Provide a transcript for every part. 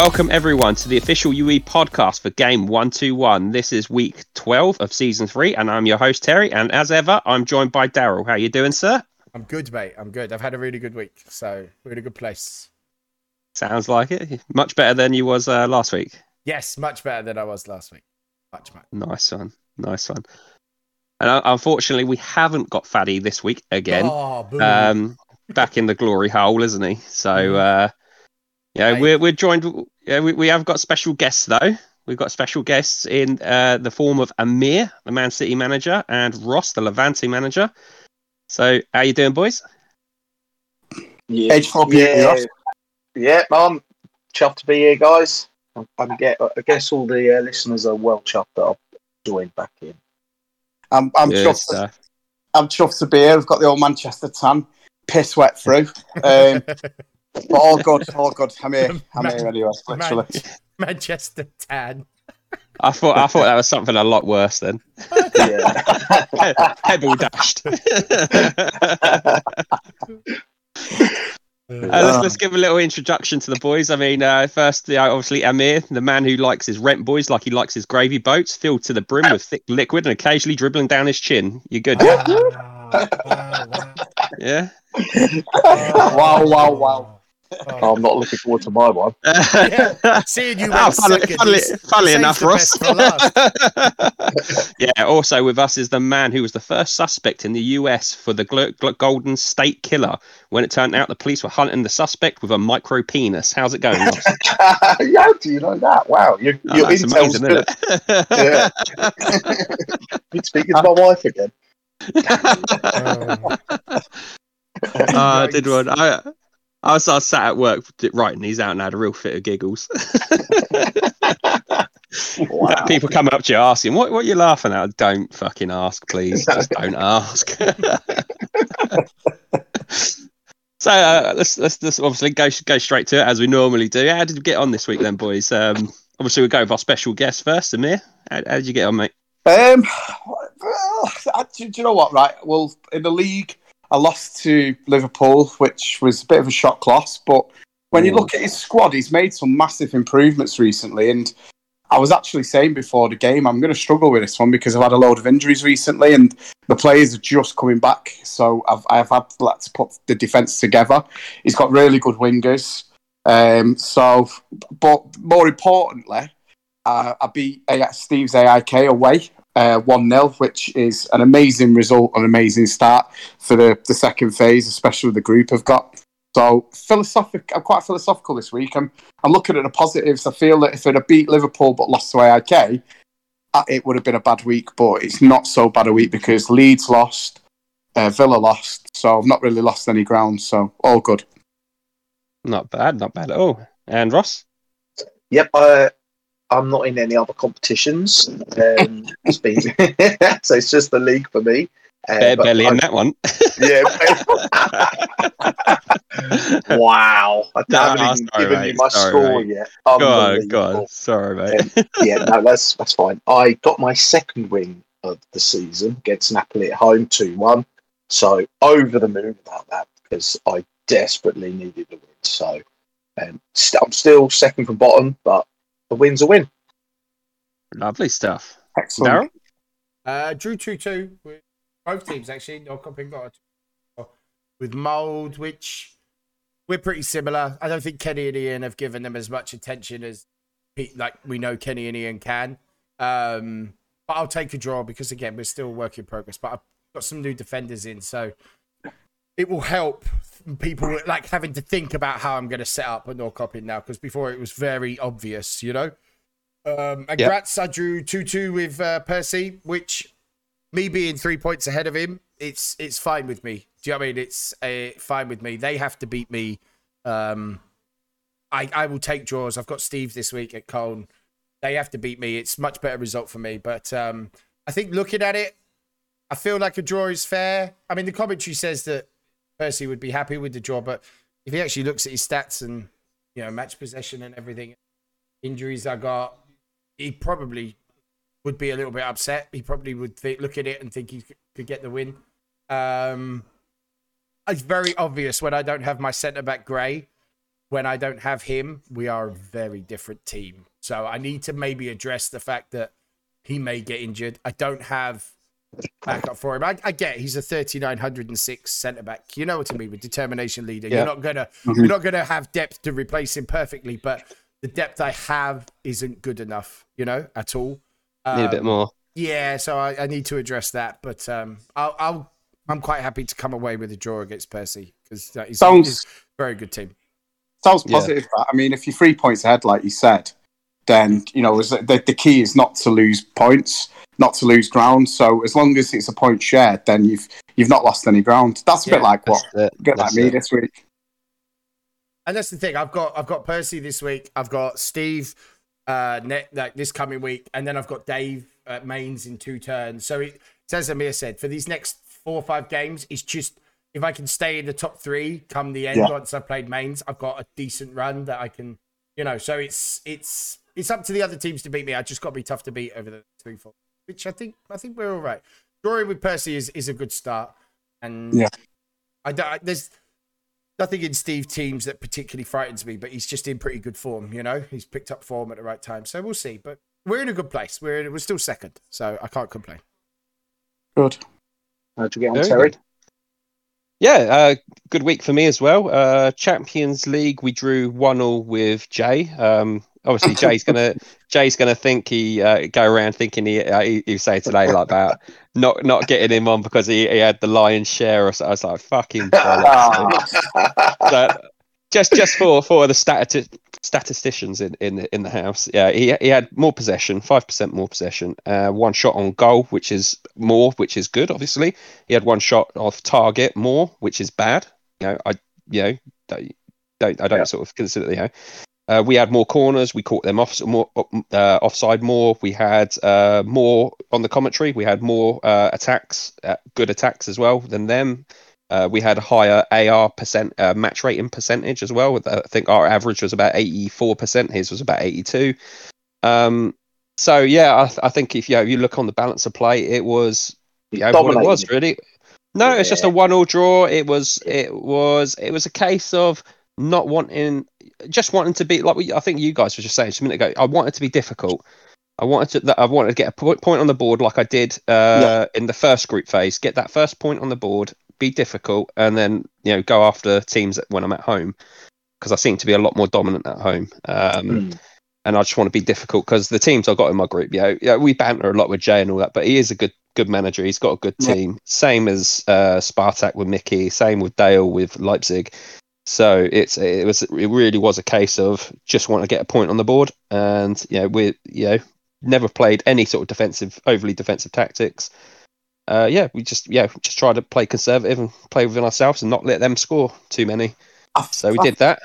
Welcome everyone to the official UE podcast for game 121. This is week 12 of season 3 and I'm your host Terry and as ever I'm joined by Daryl. How are you doing, sir? I'm good, mate. I'm good. I've had a really good week, so we're in a good place. Sounds like it. Much better than you was uh, last week. Yes, much better than I was last week. Much, much. Nice one. Nice one. And uh, unfortunately, we haven't got Faddy this week again. Oh, um, back in the glory hole, isn't he? So, Mhm. uh, yeah, Right. we're we're joined. Yeah, we, we have got special guests though. We've got special guests in uh, the form of Amir, the Man City manager, and Ross, the Levante manager. So, how you doing, boys? Yeah, Age for yeah, Ross. yeah, I'm chuffed to be here, guys. I, I, get, I guess all the uh, listeners are well chuffed that I've joined back in. I'm, I'm Good chuffed. stuff. I'm chuffed to be here. I've got the old Manchester tan, piss wet through. Um, but all good, all good. I'm here. I'm here anyway. Literally. Man- Manchester Tan. I thought I thought that was something a lot worse than Yeah. Pebble dashed. Uh, let's, let's give a little introduction to the boys. I mean, uh, first, uh, obviously, Amir, the man who likes his rent boys like he likes his gravy boats, filled to the brim with thick liquid and occasionally dribbling down his chin. You're good? Wow, wow, wow. Yeah. wow, wow, wow. Oh. I'm not looking forward to my one. Yeah, Seeing you Oh, went funnily, funnily, funnily enough, the Ross. yeah. Also with us is the man who was the first suspect in the U.S. for the Gl- Gl- Golden State Killer. When it turned out the police were hunting the suspect with a micro penis. How's it going, Ross? How do you know that? Wow, your, Oh, your that's intel's amazing, good. isn't it? Yeah. Been speaking to my wife again. Oh. Oh, uh, I did one. I, I was, I was sat at work writing these out and I had a real fit of giggles. Wow. People come up to you asking, what, what are you laughing at? Don't fucking ask, please. Just don't ask. so uh, let's, let's, let's obviously go, go straight to it as we normally do. How did you get on this week then, boys? Um, obviously, we'll go with our special guest first, Amir. How, how did you get on, mate? Um, well, do, do you know what? Right. Well, in the league, I lost to Liverpool, which was a bit of a shock loss. But when you Mm. look at his squad, he's made some massive improvements recently. And I was actually saying before the game, I'm going to struggle with this one because I've had a load of injuries recently, and the players are just coming back. So I've I've had like, to put the defense together. He's got really good wingers. Um, so, but more importantly, uh, I beat A- Steve's AIK away 1 0, which is an amazing result, an amazing start for the, the second phase, especially the group I've got. So, philosophic, I'm quite philosophical this week. I'm, I'm looking at the positives. I feel that if it had beat Liverpool but lost to AIK, uh, it would have been a bad week, but it's not so bad a week because Leeds lost, uh, Villa lost, so I've not really lost any ground. So, all good. Not bad, not bad at all. And Ross? Yep, uh, I'm not in any other competitions. Um, it's been so it's just the league for me. Uh, Bare belly I- in that one. Yeah. wow. I No, haven't no, even sorry, given mate, you my sorry, score mate. yet. go on, go on. Sorry, mate. yeah, no, that's that's fine. I got my second win of the season against Napoli at home, two one. So over the moon about that because I desperately needed a win. So um, st- I'm still second from bottom, but the win's a win. Lovely stuff. Excellent. Daryl? Uh, drew 2 2 with both teams, actually. No copying got a with Mould, which we're pretty similar. I don't think Kenny and Ian have given them as much attention as Pete, like we know Kenny and Ian can. Um, but I'll take a draw because, again, we're still a work in progress. But I've got some new defenders in, so it will help people like having to think about how I'm going to set up a no copying now because before it was very obvious, you know. Um, and Yep. Gratz, I drew two two with uh, Percy, which me being three points ahead of him, it's it's fine with me. Do you know what I mean? It's uh, fine with me. They have to beat me. Um, I I will take draws. I've got Steve this week at Colne. They have to beat me. It's much better result for me. But um, I think looking at it, I feel like a draw is fair. I mean, the commentary says that Percy would be happy with the draw, but if he actually looks at his stats and you know match possession and everything, injuries I got, he probably would be a little bit upset. He probably would look at it and think he could- could get the win. Um, it's very obvious when I don't have my centre back Gray. when I don't have him, we are a very different team. So I need to maybe address the fact that he may get injured. I don't have backup for him. I, I get he's a 3906 centre back. You know what I mean with determination leader. Yeah. You're not gonna Mhm. you're not gonna have depth to replace him perfectly, but the depth I have isn't good enough, you know, at all. Need a bit Um, more. Yeah, so I, I need to address that, but um, I'll, I'll I'm quite happy to come away with a draw against Percy because that is Sounds a very good team. sounds positive. That. I mean, if you're three points ahead, like you said, then you know the, the key is not to lose points, not to lose ground. So as long as it's a point shared, then you've you've not lost any ground. That's a Yeah. bit like what That's it. a bit like me it. this week. And that's the thing. I've got I've got Percy this week. I've got Steve uh ne- like this coming week, and then I've got Dave at mains in two turns. So it as Amir said, for these next four or five games, it's just if I can stay in the top three come the end Yeah. once I've played mains, I've got a decent run that I can you know, so it's it's it's up to the other teams to beat me. I just got to be tough to beat over the three four. Which I think I think we're all right. Drawing with Percy is, is a good start. And Yeah. I don't I, there's nothing in Steve teams that particularly frightens me, but he's just in pretty good form. You know, he's picked up form at the right time, so we'll see. But we're in a good place. We're in, we're still second, so I can't complain. Good. How'd you get on, Very Terry? good. Yeah, uh, good week for me as well. Uh, Champions League, we drew one all with Jay. Um, obviously, Jay's gonna Jay's gonna think he uh, go around thinking he uh, he, he say today like that, not not getting him on because he, he had the lion's share. Or so. I was like, fucking. so, just just for for the stati- statisticians in, in the in the house, yeah, he he had more possession, five percent more possession, uh, one shot on goal, which is more, which is good. Obviously, he had one shot off target more, which is bad. You know, I you know don't, don't I don't Yeah. sort of consider you know. Uh, we had more corners. We caught them off more uh, offside more. We had uh, more on the commentary. We had more uh, attacks, uh, good attacks as well than them. Uh, we had a higher AR percent uh, match rating percentage as well. I think our average was about eighty four percent. His was about eighty two. Um, so yeah, I, I think if you know, you look on the balance of play, it was yeah, what it was really. No, it's just a one all draw. It was it was it was a case of not wanting just wanting to be like we, I think you guys were just saying just a minute ago. I wanted to be difficult. I wanted to I wanted to get a point on the board like I did uh, in the first group phase. Get that first point on the board, be difficult, and then you know go after teams when I'm at home because I seem to be a lot more dominant at home. Um, Mm. and I just want to be difficult because the teams I got in my group, yeah, yeah, we banter a lot with Jay and all that, but he is a good good manager. He's got a good Yeah. team. Same as uh, Spartak with Mickey. Same with Dale with Leipzig. So it's it was it really was a case of just want to get a point on the board, and you know we you know never played any sort of defensive overly defensive tactics. Uh, yeah, we just yeah just try to play conservative and play within ourselves and not let them score too many. I, So we I- did that.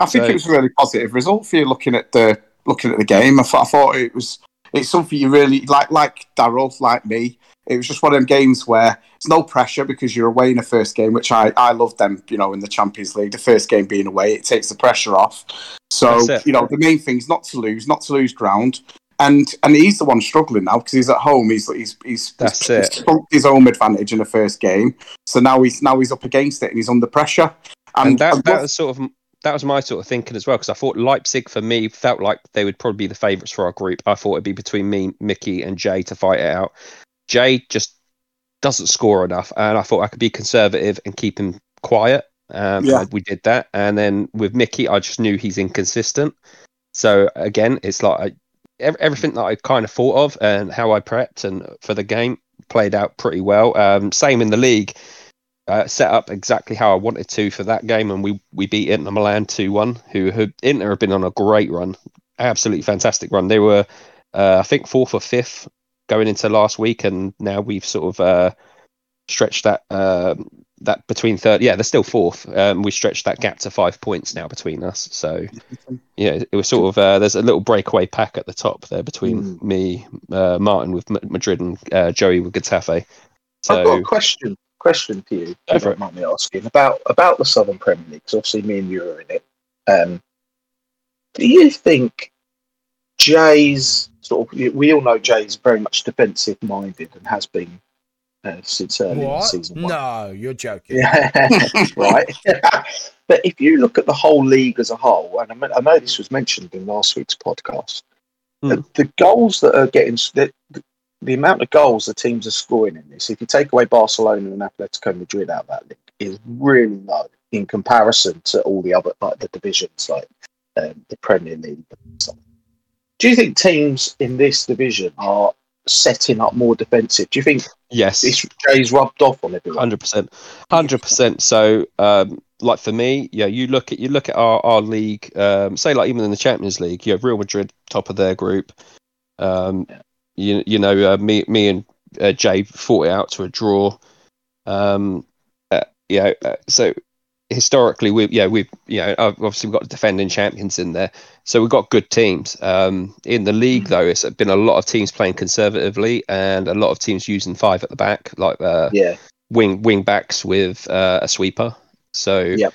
I think So- it was a really positive result for you looking at the looking at the game. I thought, I thought it was it's something you really like like Daryl, like me. It was just one of them games where it's no pressure because you're away in the first game, which I I love them. You know, in the Champions League, the first game being away, it takes the pressure off. So you know, the main thing is not to lose, not to lose ground. And and he's the one struggling now because he's at home. He's he's he's, That's he's, it. he's his home advantage in the first game. So now he's now he's up against it and he's under pressure. and I that, that was sort of that was my sort of thinking as well because I thought Leipzig for me felt like they would probably be the favourites for our group. I thought it'd be between me, Mickey, and Jay to fight it out. Jay just doesn't score enough, and I thought I could be conservative and keep him quiet. Um, Yeah. we did that, and then with Mickey, I just knew he's inconsistent. So again, it's like I, everything that I kind of thought of and how I prepped and for the game played out pretty well. Um, same in the league uh, set up exactly how I wanted to for that game, and we we beat Inter Milan two one. Who who Inter have been on a great run, absolutely fantastic run. They were, uh, I think, fourth or fifth going into last week, and now we've sort of uh, stretched that uh, that between third. Yeah, they're still fourth. Um, we stretched that gap to five points now between us. So yeah, it was sort of uh, there's a little breakaway pack at the top there between Mm. me, uh, Martin with Madrid, and uh, Joey with Getafe. I've got So a question. Question for you. if you for don't it. mind me asking about about the Southern Premier League. 'cause obviously, me and you are in it. Um, do you think Jay's sort of? We all know Jay's very much defensive minded and has been uh, since early in What? season one. No, you're joking. Yeah, right. but if you look at the whole league as a whole, and I, mean, I know this was mentioned in last week's podcast, the, Hmm. the goals that are getting the, the amount of goals the teams are scoring in this, if you take away Barcelona and Atletico Madrid out of that league, is really low in comparison to all the other like the divisions, like um, the Premier League. and stuff. Do you think teams in this division are setting up more defensive? Do you think Yes. this Jay's rubbed off on everyone? Hundred percent, hundred percent. So, um, like for me, yeah, you look at you look at our, our league. Um, say like even in the Champions League, you have Real Madrid top of their group. Um, Yeah. you you know uh, me me and uh, Jay fought it out to a draw. Um, uh, yeah, uh, so historically we yeah we you know obviously we've got defending champions in there, so we've got good teams. Um, in the league Mm. though, it's been a lot of teams playing conservatively and a lot of teams using five at the back, like uh, Yeah. wing wing backs with uh, a sweeper. So Yep.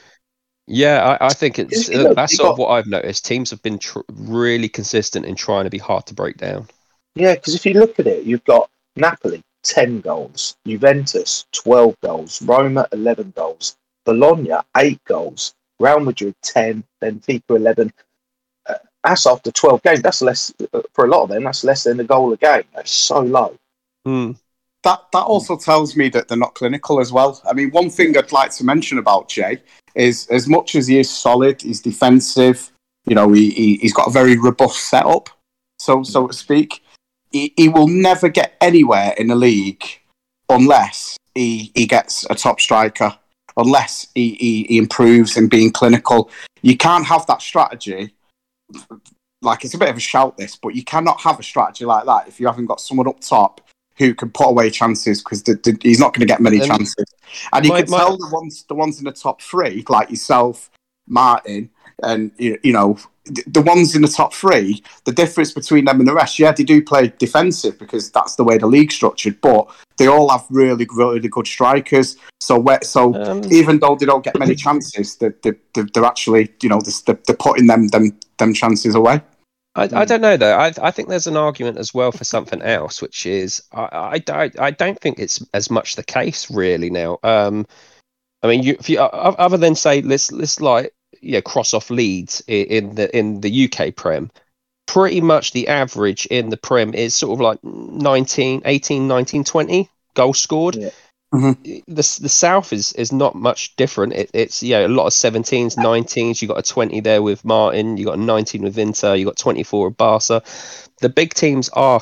yeah, I, I think it's You look, that's sort got- of what I've noticed. Teams have been tr- really consistent in trying to be hard to break down. Yeah, because if you look at it, you've got Napoli, 10 goals, Juventus, 12 goals, Roma, 11 goals, Bologna, 8 goals, Real Madrid, 10, Benfica, 11. Uh, that's after 12 games. That's less, uh, for a lot of them, that's less than a goal a game. That's so low. Hmm. that that also tells me that they're not clinical as well. I mean, one thing I'd like to mention about Jay is as much as he is solid, he's defensive. You know, he, he he's got a very robust setup, so so to speak. He, he will never get anywhere in the league unless he he gets a top striker, unless he, he, he improves in being clinical. You can't have that strategy. Like it's a bit of a shout this, but you cannot have a strategy like that if you haven't got someone up top who can put away chances because he's not going to get many And- chances. And you My- can my- tell the ones the ones in the top three, like yourself, Martin, and you, you know the, the ones in the top three. The difference between them and the rest, yeah, they do play defensive because that's the way the league's structured, but they all have really really good strikers. So where, so Um, even though they don't get many chances, they, they, they, they're actually you know they're, they're putting them them them chances away. I, I don't know though. I I think there's an argument as well for something else, which is I I, don't- I don't think it's as much the case really now. Um, I mean, you if you other than say let's let's like you know cross off Leeds in the in the UK Prem, pretty much the average in the Prem is sort of like 19, 18, 19, 20 goals scored. Yeah. Mm-hmm. The the South is is not much different. It, it's yeah a lot of 17s, 19s. You got a 20 there with Martin. You got a 19 with Inter. You got 24 with Barca. The big teams are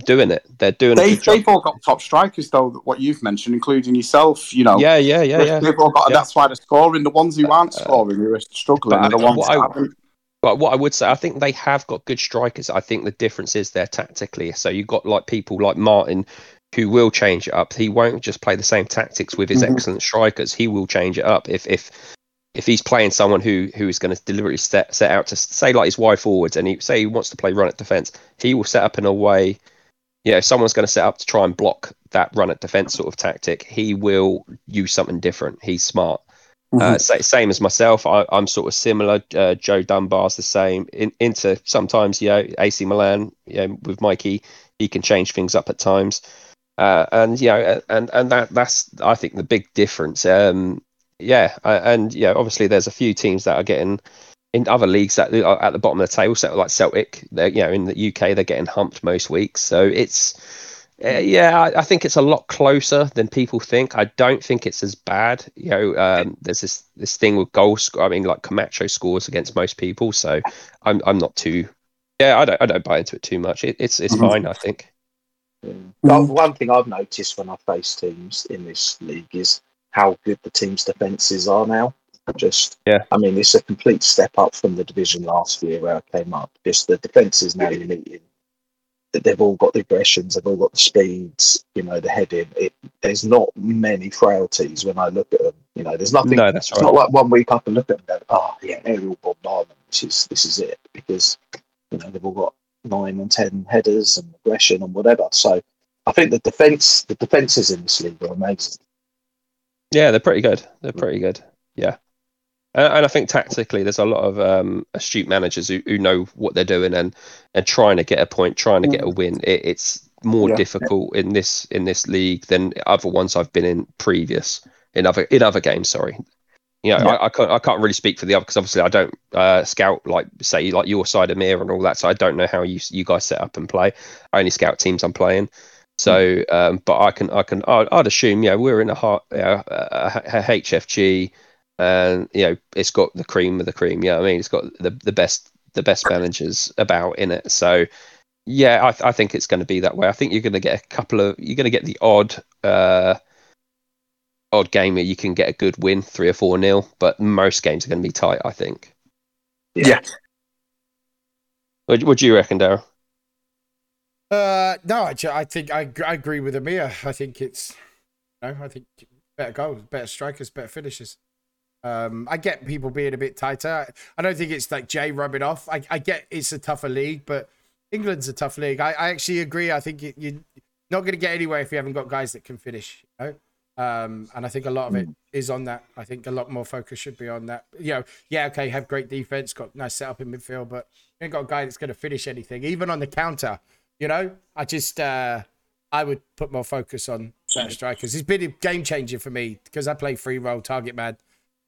doing it. They're doing They, job. they've all got top strikers though. What you've mentioned, including yourself, you know. Yeah, yeah, yeah, yeah. They've all got, Yeah. That's why they're scoring. The ones who aren't Uh, scoring, who are struggling, but the ones what I- haven't. But what I would say, I think they have got good strikers. I think the difference is they're tactically. So you've got like people like Martin who will change it up. He won't just play the same tactics with his Mhm. excellent strikers. He will change it up if if if he's playing someone who who is going to deliberately set set out to say like his wide forwards and he say he wants to play run at defense, he will set up in a way. You know, if someone's going to set up to try and block that run at defense sort of tactic, he will use something different. He's smart. Uh, Mhm. sa- same as myself. I, I'm sort of similar. Uh, Joe Dunbar's the same. In, into sometimes, you know, AC Milan, you know, with Mikey, he can change things up at times. Uh, and you know, and and that that's I think the big difference. Um, yeah, uh, and yeah, obviously there's a few teams that are getting in other leagues that are at the bottom of the table. So like Celtic, they're you know in the UK they're getting humped most weeks. So it's uh, yeah, I, I think it's a lot closer than people think. I don't think it's as bad. You know, um, there's this this thing with goals. sc- I mean, like Camacho scores against most people, so I'm I'm not too. Yeah, I don't I don't buy into it too much. It, it's it's Mhm. fine, I think. Yeah. But one thing I've noticed when I face teams in this league is how good the team's defences are now. Just, Yeah. I mean, it's a complete step up from the division last year where I came up. Just the defences now you're meeting, that they've all got the aggressions, they've all got the speeds, you know, the heading. It, there's not many frailties when I look at them. You know, there's nothing. No, that's It's right. not like one week I can look at them and go, oh, yeah, they're bombardment. This is, this is it. Because, you know, they've all got nine and ten headers and aggression and whatever. So I think the defence, the defences in this league are amazing. Yeah, they're pretty good. They're mm. pretty good. Yeah. And, and I think tactically, there's a lot of um, astute managers who, who know what they're doing and and trying to get a point, trying to get a win. It, it's more Yeah. difficult in this in this league than other ones I've been in previous in other in other games. Sorry, you know, Yeah. I, I can't I can't really speak for the other because obviously I don't uh, scout like say like your side of mirror and all that, so I don't know how you you guys set up and play. I only scout teams I'm playing. So, um, but I can, I can, I'd, I'd assume, yeah, we're in a, hard, uh, a, a HFG, and you know, it's got the cream of the cream. Yeah, I mean, it's got the the best, the best managers about in it. So, yeah, I, th- I think it's going to be that way. I think you're going to get a couple of, you're going to get the odd, uh, odd game where you can get a good win, three or four nil, but most games are going to be tight. I think. Yeah. What, what do you reckon, Daryl? Uh, no, I, I think I, I agree with Amir. I think it's, no, I think better goals, better strikers, better finishes. Um, I get people being a bit tighter. I don't think it's like Jay rubbing off. I, I get it's a tougher league, but England's a tough league. I, I actually agree. I think you, you're not going to get anywhere if you haven't got guys that can finish. You know? Um, and I think a lot of it is on that. I think a lot more focus should be on that. You know, yeah, okay, have great defense, got nice setup in midfield, but you ain't got a guy that's going to finish anything, even on the counter. You know, I just uh, I would put more focus on strikers. It's been a game changer for me because I play free role target man.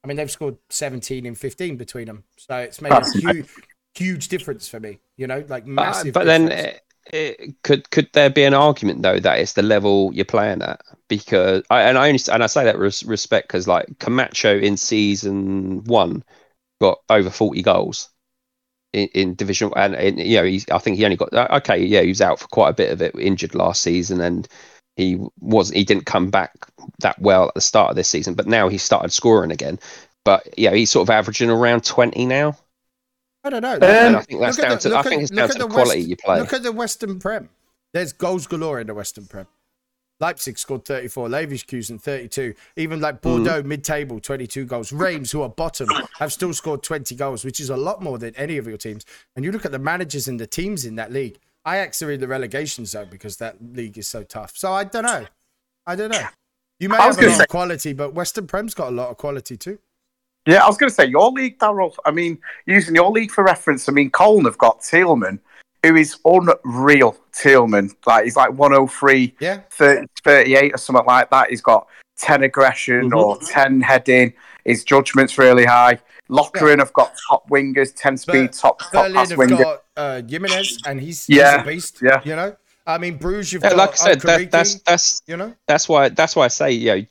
I mean, they've scored 17 and 15 between them, so it's made a That's huge, huge difference for me. You know, like massive. but then, uh, it, could could there be an argument though that it's the level you're playing at? Because I and I only and I say that with respect because like Camacho in season one got over forty goals in, in division and, and you know he's I think he only got uh, okay yeah he was out for quite a bit of it injured last season and he was he didn't come back that well at the start of this season but now he started scoring again but yeah he's sort of averaging around 20 now I don't know. and Um, I think that's look at down the- to I think at- it's down to the the quality West- you play Look at the Western Prem. There's goals galore in the Western Prem. Leipzig scored 34, Leverkusen 32. Even like Mm. Bordeaux, mid-table, 22 goals. Reims, who are bottom, have still scored 20 goals, which is a lot more than any of your teams. And you look at the managers and the teams in that league. Ajax are in the relegation zone because that league is so tough. So I don't know. I don't know. You may have a gonna lot say- of quality, but Western Prem's got a lot of quality too. Yeah, I was going to say your league, Daryl. I mean, using your league for reference, I mean, Colne have got Tillman, who is unreal. Tillman, like he's like 103, Yeah. 30, 38 or something like that. He's got 10 aggression Mhm. or 10 heading. His judgment's really high. Lokeren have got top wingers, 10 speed, But top, top pass have winger. got uh, Jimenez, and he's, Yeah, he's a beast. yeah. You know? I mean, Bruges, you've Yeah, got like I said, that, that's that's you know? that's why that's why I say you know,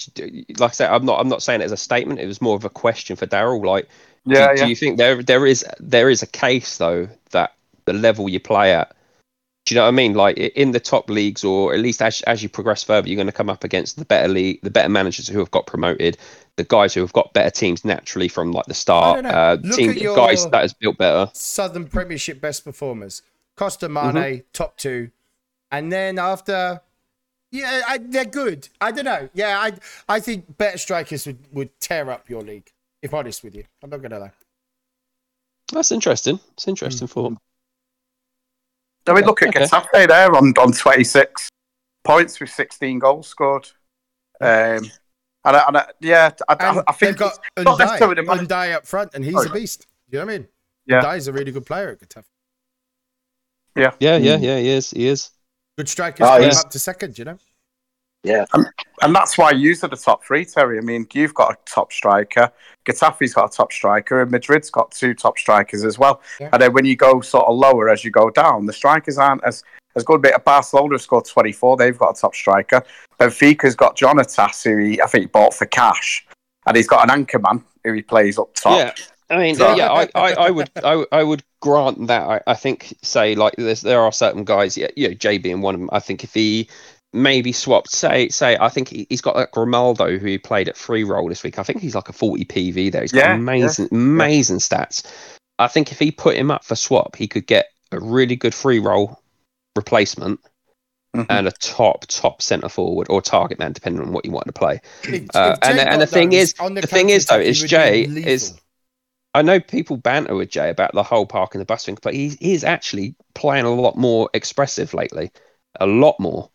like I said, I'm not I'm not saying it as a statement. It was more of a question for Daryl. Like, do, Yeah, do you think there there is there is a case though that the level you play at, do you know what I mean? Like in the top leagues, or at least as as you progress further, you're going to come up against the better league, the better managers who have got promoted, the guys who have got better teams naturally from like the start. I don't know. Uh, Look team at your- guys that has built better. Southern Premiership best performers. Costa Mm-hmm. Mane, top two. And then after, yeah, I, they're good. I don't know. Yeah, I I think better strikers would, would tear up your league, if honest with you. I'm not going to lie. That's interesting. It's interesting for. I mean, look at Okay. Getafe there on, on 26 points with 16 goals scored. Um, and, I, and I, yeah, I, I, And I think they've got it's not necessarily the Undai, Undai up front, and he's Sorry. a beast. You know what I mean? Yeah. Undai's a really good player at Getafe. Yeah, yeah, Mm. yeah. He is. He is. Good strikers Oh, oh, he's- up to second, you know? Yeah. and that's why you are the top three, Terry. I mean, you've got a top striker, Getafe's got a top striker, and Madrid's got two top strikers as well. Yeah. And then when you go sort of lower as you go down, the strikers aren't as as good. Bit of Barcelona have scored 24. They've got a top striker. Benfica's got Jonatas, who he, I think he bought for cash, and he's got an anchor man who he plays up top. Yeah, I mean, So- yeah, I, I, I would, I, would- I would grant that. I, I think, say, like, there are certain guys, yeah, you know, Jay being one of them. I think if he maybe swapped, say, say, I think he, he's got like Grimaldo who he played at free role this week. I think he's like a 40 PV there. He's got Yeah, amazing, amazing stats. I think if he put him up for swap, he could get a really good free role replacement Mhm. and a top, top centre forward or target man, depending on what you want to play. If- Uh, if and the- and the thing is- on the thing is, though, counter-attack, is Jay is- I know people banter with Jay about the whole park and the bus thing, but he, he is actually playing a lot more expressive lately. A lot more.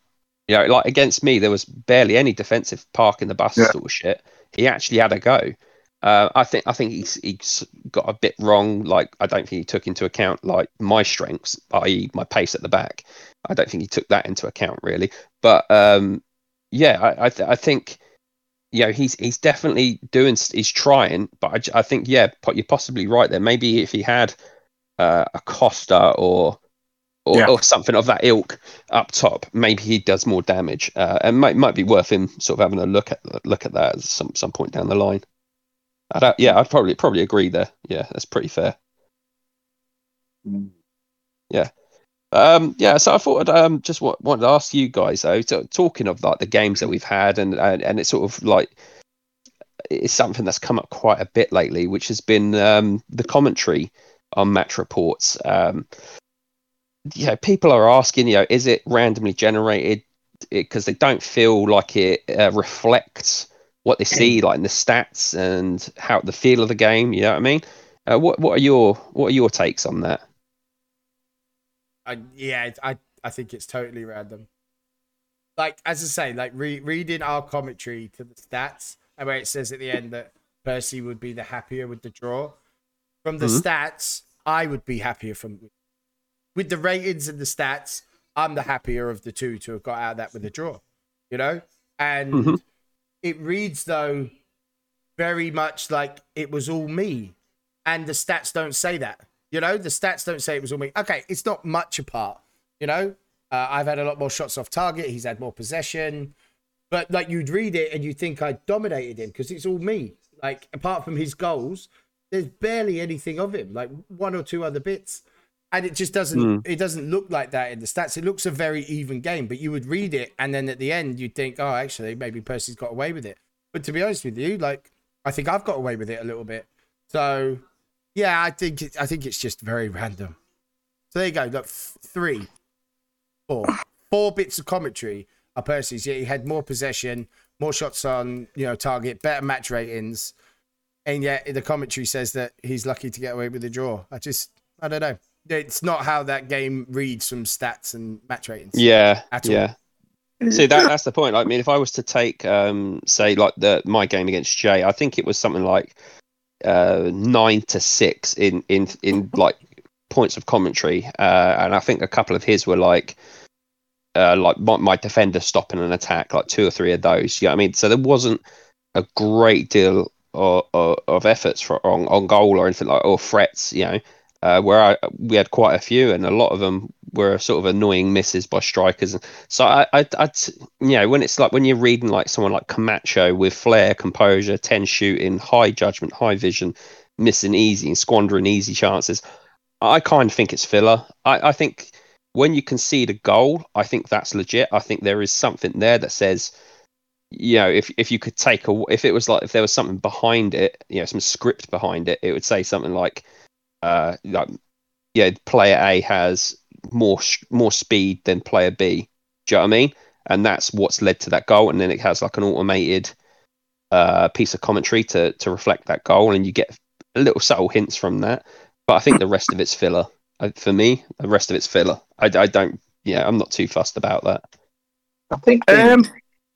You know, like against me, there was barely any defensive park in the bus Yeah. sort of shit. He actually had a go. Uh, I think I think he's he's got a bit wrong. Like I don't think he took into account like my strengths, i.e., my pace at the back. I don't think he took that into account really. But um, yeah, I I, th- I think you know he's he's definitely doing he's trying. But I, I think yeah, you're possibly right there. Maybe if he had uh, a Costa or or, Yeah. or something of that ilk up top, maybe he does more damage. Uh, and might might be worth him sort of having a look at look at that at some some point down the line. I don't, yeah, I'd probably probably agree there. Yeah, that's pretty fair. Yeah. Um, yeah, so I thought I'd um, just wa- wanted to ask you guys though, so talking of like the games that we've had, and, and and it's sort of like it's something that's come up quite a bit lately, which has been um, the commentary on match reports. Um, you know, people are asking, you know, is it randomly generated? Because they don't feel like it uh, reflects what they see, like in the stats and how the feel of the game. You know what I mean? Uh, what what are your what are your takes on that? I, yeah, I I think it's totally random. Like as I say, like re- reading our commentary to the stats, and where it says at the end that Percy would be the happier with the draw. From the Mhm. stats, I would be happier from with the ratings and the stats. I'm the happier of the two to have got out of that with a draw. You know, and Mhm. it reads though very much like it was all me, and the stats don't say that. You know, the stats don't say it was all me. Okay, it's not much apart. You know, uh, I've had a lot more shots off target. He's had more possession, but like you'd read it and you think I dominated him because it's all me. Like apart from his goals, there's barely anything of him. Like one or two other bits, and it just doesn't. Mm. It doesn't look like that in the stats. It looks a very even game, but you would read it and then at the end you'd think, oh, actually maybe Percy's got away with it. But to be honest with you, like I think I've got away with it a little bit. So yeah, I think it, I think it's just very random. So there you go. Look, f- three, four, four bits of commentary are Percy's. Yeah, he had more possession, more shots on you know target, better match ratings, and yet the commentary says that he's lucky to get away with the draw. I just I don't know. It's not how that game reads from stats and match ratings. Yeah, At all. yeah. See that that's the point. I mean, if I was to take, um, say, like the my game against Jay, I think it was something like uh, nine to six in in in like points of commentary, uh, and I think a couple of his were like uh, like my, my defender stopping an attack, like two or three of those. You know I mean? So there wasn't a great deal of, of, of efforts for on, on goal or anything like or threats. You know, uh, where I, we had quite a few, and a lot of them were sort of annoying misses by strikers. And So I, I, you know, when it's like when you're reading like someone like Camacho with flair, composure, ten shooting, high judgment, high vision, missing easy and squandering easy chances, I kind of think it's filler. I, I think when you concede a goal, I think that's legit. I think there is something there that says, you know, if if you could take a, if it was like if there was something behind it, you know, some script behind it, it would say something like, uh, like, yeah, player A has more sh- more speed than player B. Do you know what I mean? And that's what's led to that goal. And then it has like an automated uh, piece of commentary to to reflect that goal, and you get a little subtle hints from that. But I think the rest of it's filler. Uh, For me, the rest of it's filler. I, I don't. Yeah, I'm not too fussed about that. I think. the- Um,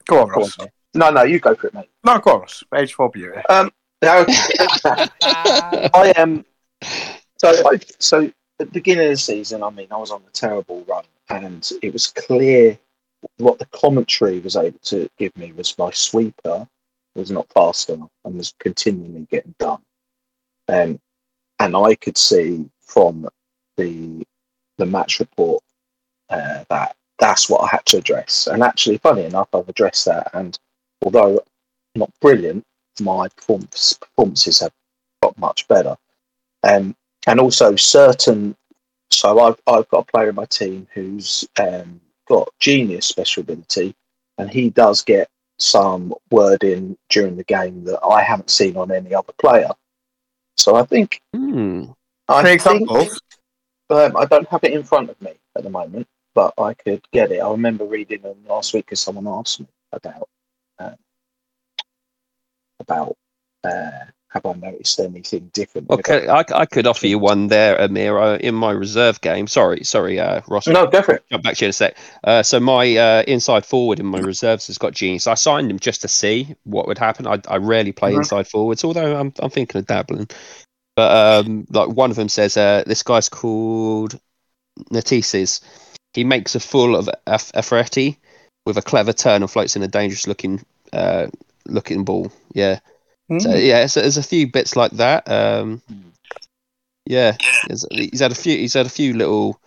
go on, Go on, Ross. mate. no, no, you go for it, mate. No, go on, Ross. Age four beauty. Um, no, I am. So, I, so at the beginning of the season, I mean, I was on a terrible run, and it was clear what the commentary was able to give me was my sweeper was not fast enough and was continually getting done. Um, and I could see from the the match report uh, that that's what I had to address. And actually, funny enough, I've addressed that. And although not brilliant, my performances have got much better. Um, and also certain. So I've I've got a player in my team who's um, got genius special ability, and he does get some wording during the game that I haven't seen on any other player. So I think Hmm. I Any think um, I don't have it in front of me at the moment, but I could get it. I remember reading them last week because someone asked me about um, about uh, have I noticed anything different? Okay, I, I could offer you one there, Amira, in my reserve game. Sorry, sorry, uh, Ross. No, go for it. Jump back to you in a sec. Uh, so my uh, inside forward in my reserves has got genius. I signed him just to see what would happen. I, I rarely play Mhm. inside forwards, although I'm I'm thinking of dabbling. But um, like one of them says, uh, this guy's called Natises. He makes a fool of Af- Afreti with a clever turn and floats in a dangerous looking uh, looking ball. Yeah. So Mm. yeah, so there's a few bits like that. Um, yeah, there's- he's had a few. He's had a few little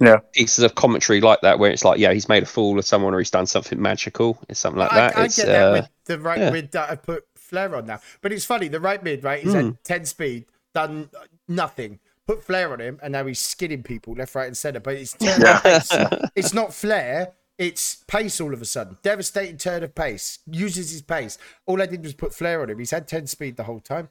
Yeah. pieces of commentary like that where it's like, yeah, he's made a fool of someone or he's done something magical. It's something like that. I, I it's, get that uh, with the right yeah. mid that I put Flair on now. But it's funny, the right mid, right? He's Hmm. at 10 speed, done nothing. Put Flair on him, and now he's skidding people left, right, and centre. But it's turn of. It's not Flair, it's pace all of a sudden. Devastating turn of pace. Uses his pace. All I did was put Flair on him. He's had 10 speed the whole time.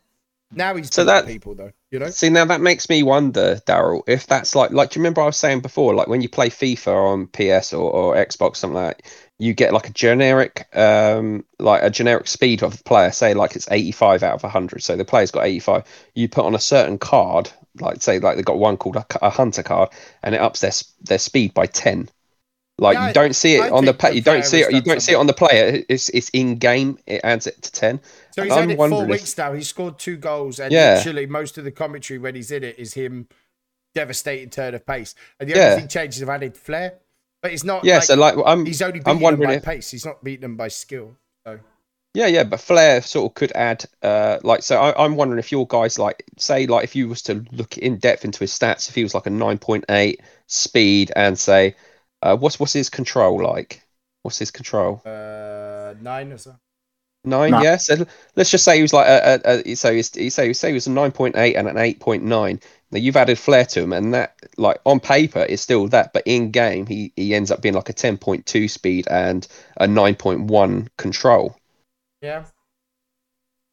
Now he's So that- people, though. You know? See now that makes me wonder, Daryl, if that's like like do you remember I was saying before, like when you play FIFA on PS or, or Xbox, something like that, you get like a generic um like a generic speed of a player, say like it's eighty five out of hundred. So the player's got eighty five. You put on a certain card, like say like they've got one called a, a hunter card, and it ups their their speed by ten. Like you don't see it on the pa- you don't see it you don't see it on the player. It's it's in game. It adds it to ten. So he's I'm had it four wondering if- weeks now. He's scored two goals, and Yeah. literally most of the commentary when he's in it is him devastating turn of pace. And the Yeah. only thing changes have added flair, but it's not. Yeah, like, so like I'm he's only I'm beating them by if- pace. He's not beating them by skill. So Yeah, yeah, but Flair sort of could add, uh, like, so I, I'm wondering if your guys, like, say, like, if you was to look in depth into his stats, if he was like a 9.8 speed and say, uh, what's what's his control like? What's his control? uh, nine or so. Nine, No. yeah. So let's just say he was like a, a, a so he's, he say say he was a 9.8 and an 8.9. Now you've added Flair to him, and that, like, on paper is still that, but in game he he ends up being like a 10.2 speed and a 9.1 control. Yeah,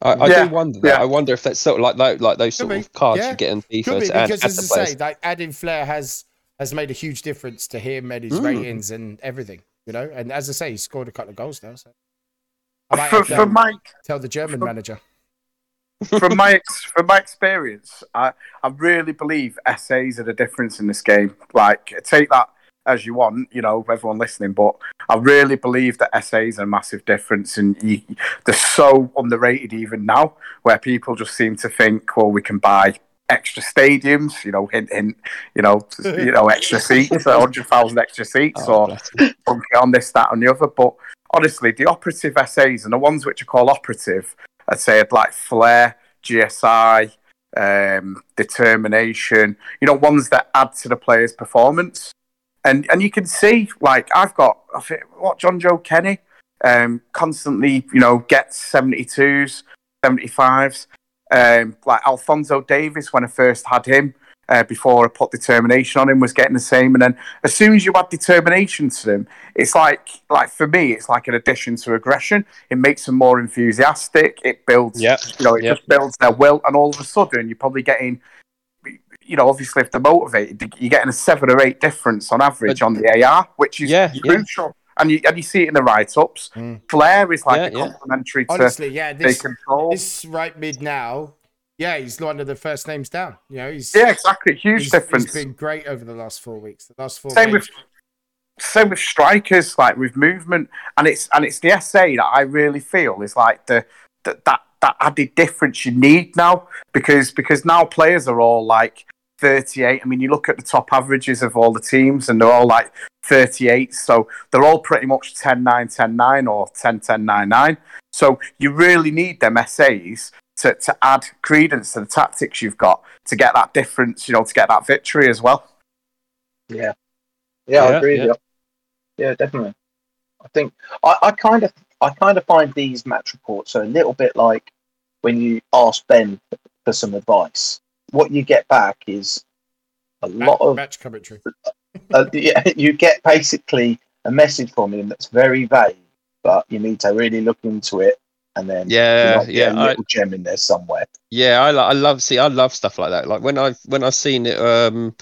I, I Yeah, do wonder that. yeah. I wonder if that's sort of like those, like those Could sort be, of cards yeah. you get in could be to because add as to I players. say, like adding flair has has made a huge difference to him and his Mm. ratings and everything. You know, and as I say, he scored a couple of goals now. So I might For, have to for my tell the German manager. from my ex- from my experience, I, I really believe SAs are the difference in this game. Like, take that as you want, you know, everyone listening, but I really believe that SAs are a massive difference, and you, they're so underrated even now, where people just seem to think, well, we can buy extra stadiums, you know, hint, hint, you know, you know, extra seats, hundred thousand extra seats, Oh, or bless him. punk it on this, that, and the other. But honestly, the operative SAs and the ones which are called operative, I'd say I'd like flair, GSI, um, determination. You know, ones that add to the player's performance. And and you can see, like I've got, I think, what Jonjoe Kenny, um, constantly, you know, gets seventy twos, seventy fives. Um, like Alphonso Davies, when I first had him, uh, before I put determination on him, was getting the same. And then as soon as you add determination to them, it's like like for me, it's like an addition to aggression. It makes them more enthusiastic. It builds, Yep. you know, it Yep. just builds their will. And all of a sudden, you're probably getting, you know, obviously if they're motivated, you're getting a seven or eight difference on average on the AR, which is Yeah, yeah. Crucial. And you and you see it in the write ups. Mm. Flair is like Yeah, a yeah. complementary to Honestly, yeah, they this control. this right mid now, yeah, he's one of the first names down. You know, he's Yeah, exactly. Huge he's, difference. He's been great over the last four weeks. The last four same games. with same with strikers, like with movement, and it's and it's the SA that I really feel is like the, the that that added difference you need now because because now players are all like 38. I mean, you look at the top averages of all the teams, and they're all like 38. So they're all pretty much 10 9 10 9 or 10 10 9 9. So you really need them SAs to, to add credence to the tactics you've got to get that difference, you know, to get that victory as well. Yeah. Yeah, I agree yeah. with you. Yeah, definitely. I think I, I kind of I kind of find these match reports are a little bit like when you ask Ben for some advice. What you get back is a Ma- lot of match commentary. uh, yeah, you get basically a message from him that's very vague, but you need to really look into it, and then Yeah, yeah, a I, little gem in there somewhere. yeah. I, I love see. I love stuff like that. Like when I when I've seen it, um,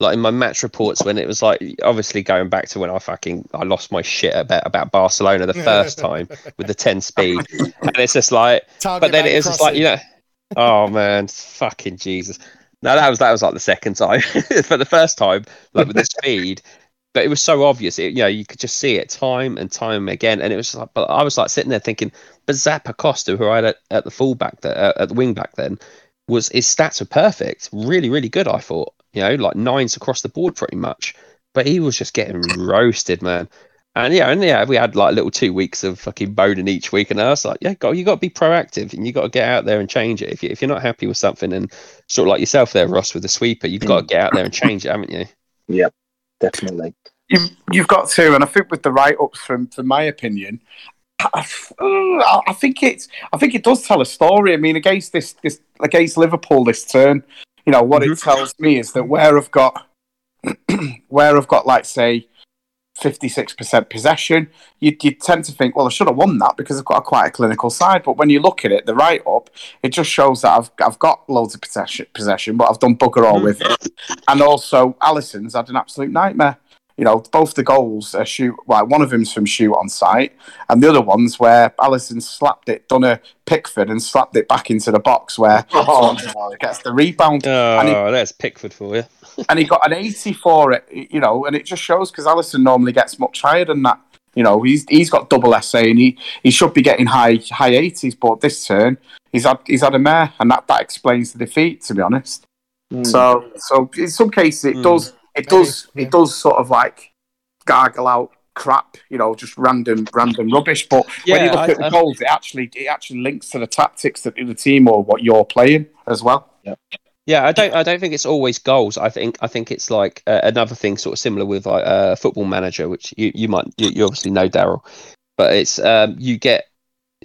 like in my match reports when it was like obviously going back to when I fucking I lost my shit about about Barcelona the first time with the ten speed, and it's just like Target but then it is just like you know oh man, fucking Jesus. No, that was that was like the second time. For the first time, like with the speed, but it was so obvious. It, you know, you could just see it time and time again, and it was like. But I was like sitting there thinking, but Zappacosta, who I had at, at the fullback, the, uh, at the wing back then, was his stats were perfect, really, really good. I thought, you know, like nines across the board, pretty much. But he was just getting roasted, man. And yeah, and yeah, we had like little two weeks of fucking Bowden each week, and I was like, yeah, go, you got to be proactive, and you got to get out there and change it. If you if you're not happy with something, and sort of like yourself there, Ross, with the sweeper, you've got to get out there and change it, haven't you? Yeah, definitely. You've, you've got to, and I think with the write ups, from from my opinion, I, I think it's I think it does tell a story. I mean, against this this against Liverpool this turn, you know what Mhm. it tells me is that where I've got where I've got like say. 56% possession, you, you tend to think, well, I should have won that because I've got a quite a clinical side. But when you look at it, the write up, it just shows that I've, I've got loads of possession, possession, but I've done bugger all mm. with it. And also, Alisson's had an absolute nightmare. You know, both the goals are shoot. Well, one of them's from shoot on sight, and the other one's where Alisson slapped it, done a Pickford, and slapped it back into the box where Oh, someone gets the rebound, Oh, And he- there's Pickford for you. and he got an 84. it. You know, and it just shows because Alisson normally gets much higher than that. You know, he's he's got double SA, and he, he should be getting high high eighties, but this turn he's had he's had a mare, and that that explains the defeat. To be honest. Mm. So, so in some cases, it Mm. does, it Maybe, does, yeah. it does sort of like gargle out crap, you know, just random, random rubbish. But when you look I- at the I- goals, it actually, it actually links to the tactics that the team or what you're playing as well. Yeah, I don't. I don't think it's always goals. I think. I think it's like uh, another thing, sort of similar with like uh, Football Manager, which you you might you, you obviously know Daryl, but it's um you get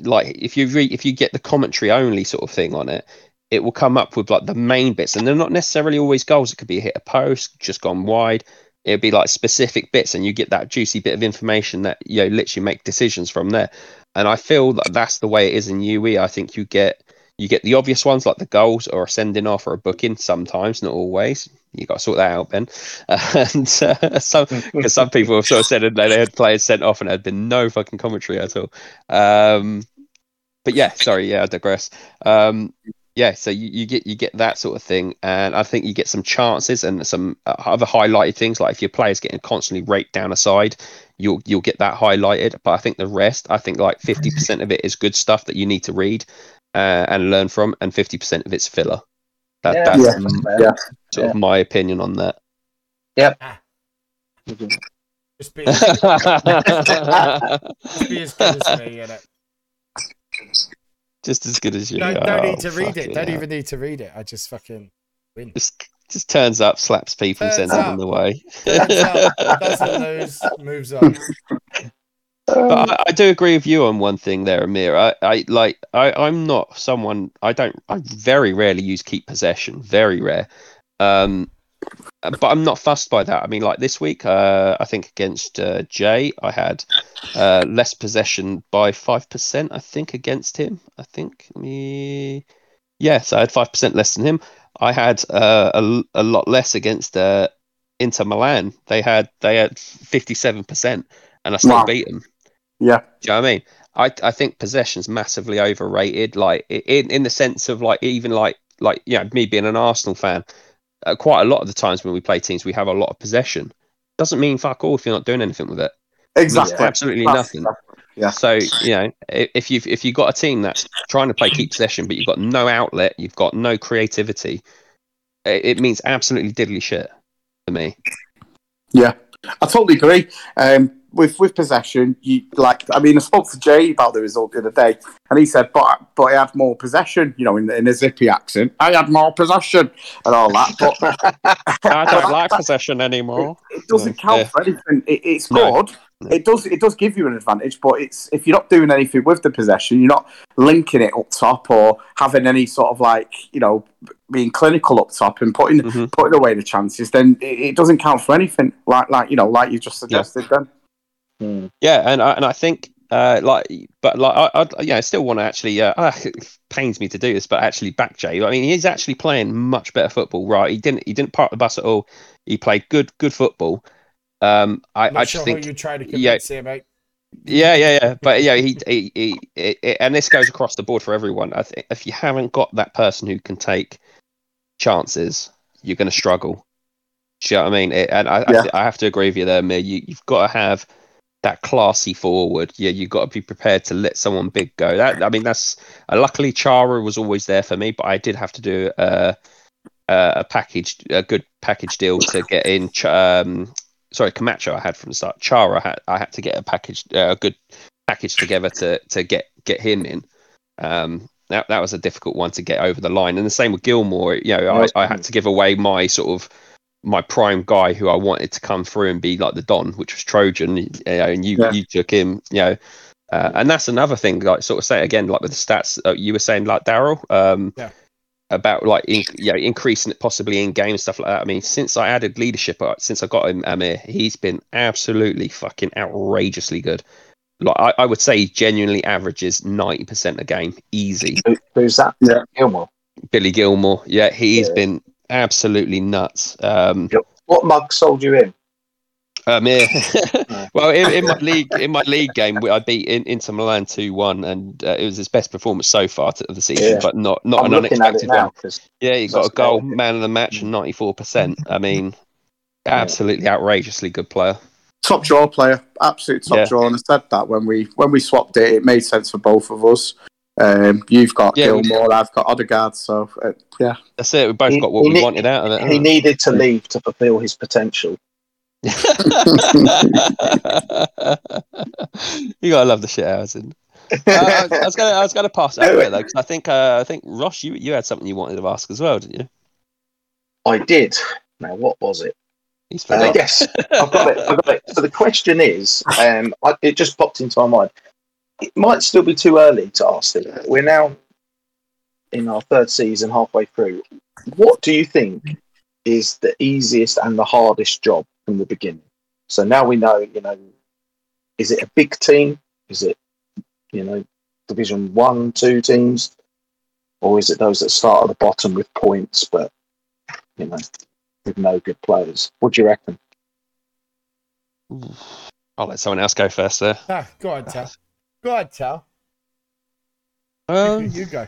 like if you read if you get the commentary only sort of thing on it, it will come up with like the main bits, and they're not necessarily always goals. It could be a hit a post, just gone wide. It'd be like specific bits, and you get that juicy bit of information that you know literally make decisions from there. And I feel that that's the way it is in UE. I think you get you get the obvious ones like the goals or a sending off or a booking sometimes, not always. You got to sort that out, Ben. And uh, some because some people have sort of said that they had players sent off and there had been no fucking commentary at all. Um, but yeah, sorry, yeah, I digress. Um, yeah, so you, you get you get that sort of thing, and I think you get some chances and some uh, other highlighted things. Like if your players getting constantly raked down a side, you'll you'll get that highlighted. But I think the rest, I think like fifty percent of it is good stuff that you need to read uh, and learn from, and fifty percent of it's filler. That, Yeah. that's Yeah. Yeah. sort of my opinion on that. Just be, just be as good as me, innit? just as good as you. Don't, don't Oh, need to read it. Don't hell. even need to read it. I just fucking win. Just, just turns up, slaps people, Turns sends them up. on the way. Turns up, doesn't lose, moves on. But I, I do agree with you on one thing there, Amir. I, I like I, I'm not someone I don't I very rarely use keep possession, very rare. Um but I'm not fussed by that. I mean, like this week, uh, I think against uh, Jay, I had uh, less possession by five percent. I think against him. I think me, yes, I had five percent less than him. I had uh, a, a lot less against uh, Inter Milan. They had they had fifty seven percent, and I still Wow. beat them. Yeah. Do you know what I mean? I I think possession's massively overrated. Like in in the sense of like even like like you know me being an Arsenal fan, uh, quite a lot of the times when we play teams we have a lot of possession. Doesn't mean fuck all if you're not doing anything with it. It Exactly. absolutely That's- nothing. Yeah. So you know if you've if you've got a team that's trying to play keep possession but you've got no outlet, you've got no creativity, it, it means absolutely diddly shit to me. Yeah, I totally agree. Um, with with possession, you like. I mean, I spoke to Jay about the result the other day, and he said, "But but I had more possession." You know, in, in a zippy accent, I had more possession and all that. But I don't like possession anymore. it doesn't Yeah. count for anything. It, it's No. good. No. It does. It does give you an advantage, but it's if you're not doing anything with the possession, you're not linking it up top or having any sort of like you know being clinical up top and putting Mhm. putting away the chances. Then it, it doesn't count for anything. Like like you know like you just suggested. Then Mm. Yeah, and I, and I think uh, like, but like I, I yeah, I still want to actually. Uh, ah, it pains me to do this, but actually back Jay. I mean, he's actually playing much better football. Right, he didn't he didn't park the bus at all. He played good good football. Um, I, Not I sure just think how you try to yeah. convince him, mate. Yeah, yeah, yeah. But yeah, he, he, he, he, and this goes across the board for everyone. I think if you haven't got that person who can take chances, you're going to struggle. Do you know what I mean? It, and I, Yeah. I, I have to agree with you there, Mir. You, you've got to have that classy forward. Yeah, you've got to be prepared to let someone big go. That I mean, that's uh, luckily Chara was always there for me, but I did have to do uh, uh, a package, a good package deal to get in. Um, sorry, Camacho I had from the start. Chara I had, I had to get a package, uh, a good package together to to get get him in. Um, that that was a difficult one to get over the line, and the same with Gilmour. You know, I, I had to give away my sort of my prime guy who I wanted to come through and be like the Don, which was Trojan, you know, and you Yeah. you took him, you know. Uh, and that's another thing, like sort of say again, like with the stats uh, you were saying, like Daryl, um, Yeah. about like in, you know, increasing it possibly in game and stuff like that. I mean, since I added leadership, uh, since I got him Amir, he's been absolutely fucking outrageously good. Like I, I would say, he genuinely averages ninety percent a game, easy. Who's that? Yeah. Gilmour. Billy Gilmour, yeah, he's Yeah. been absolutely nuts. Um, What mug sold you in? Um, yeah. well, in, in my league, in my league game, I beat in, Inter Milan two one, and uh, it was his best performance so far to, of the season, Yeah. but not not I'm an looking at it unexpected now one. because Yeah, he got a goal, great. man of the match, and ninety four percent. I mean, absolutely outrageously good player. top draw player, absolute top Yeah. draw. And I said that when we when we swapped it, it made sense for both of us. Um, you've got Yeah, we- Gilmour, I've got Odegaard, so uh, yeah, That's it. We both He- got what we ne- wanted out of it. he needed to leave to fulfil his potential. you gotta love the shit out of him. Uh, I, was, I was gonna, I was gonna pass over it though, because I think, uh, I think Ross, you you had something you wanted to ask as well, didn't you? I did. Now, what was it? He's Uh, yes, I've got it. I've got it. So the question is, um, I, it just popped into my mind. It might still be too early to ask it. We're now in our third season, halfway through. What do you think is the easiest and the hardest job from the beginning? So now we know, you know, is it a big team? Is it, you know, Division One, two teams, or is it those that start at the bottom with points, but you know, with no good players? What do you reckon? I'll let someone else go first there. Ah, go on, Tal. Go ahead, Tal. Um, you go.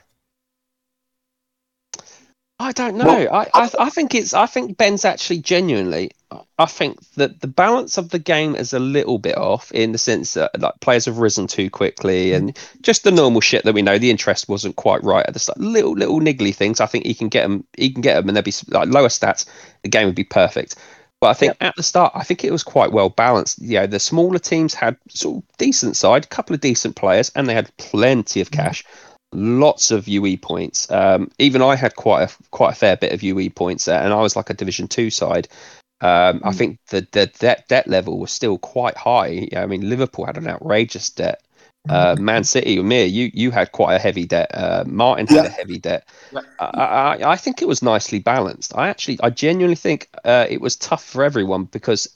I don't know. I, I I think it's I think Ben's actually genuinely. I think that the balance of the game is a little bit off in the sense that like players have risen too quickly and just the normal shit that we know. The interest wasn't quite right at the start. Little little niggly things. I think he can get them. He can get them, and there'd be like lower stats. The game would be perfect. But I think at the start, I think it was quite well balanced. You know, the smaller teams had sort of decent side, a couple of decent players, and they had plenty of cash lots of UE points. Um, even I had quite a quite a fair bit of UE points, uh, and I was like a Division Two side. Um, I Mm. think the, the debt debt level was still quite high. I mean, Liverpool had an outrageous debt. Uh, Man City, Amir, you you had quite a heavy debt. Uh, Martin had Yeah. a heavy debt. Yeah. I, I I think it was nicely balanced. I actually I genuinely think uh, it was tough for everyone because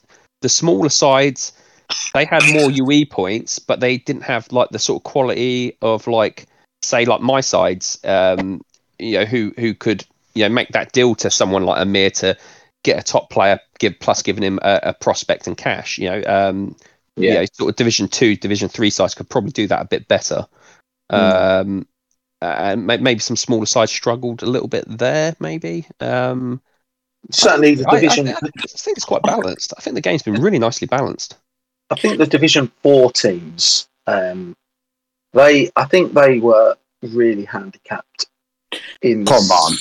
the smaller sides they had more UE points, but they didn't have like the sort of quality of like say like my sides, um, you know, who who could you know make that deal to someone like Amir to get a top player, give plus giving him a, a prospect and cash. You know, um, Yeah. you know, sort of Division Two, Division Three sides could probably do that a bit better. Um, and maybe some smaller sides struggled a little bit there. Maybe. Um, Certainly, the I- I- division. I, I think it's quite balanced. I think the game's been really nicely balanced. I think the Division Four teams, um, they, I think they were really handicapped in come on.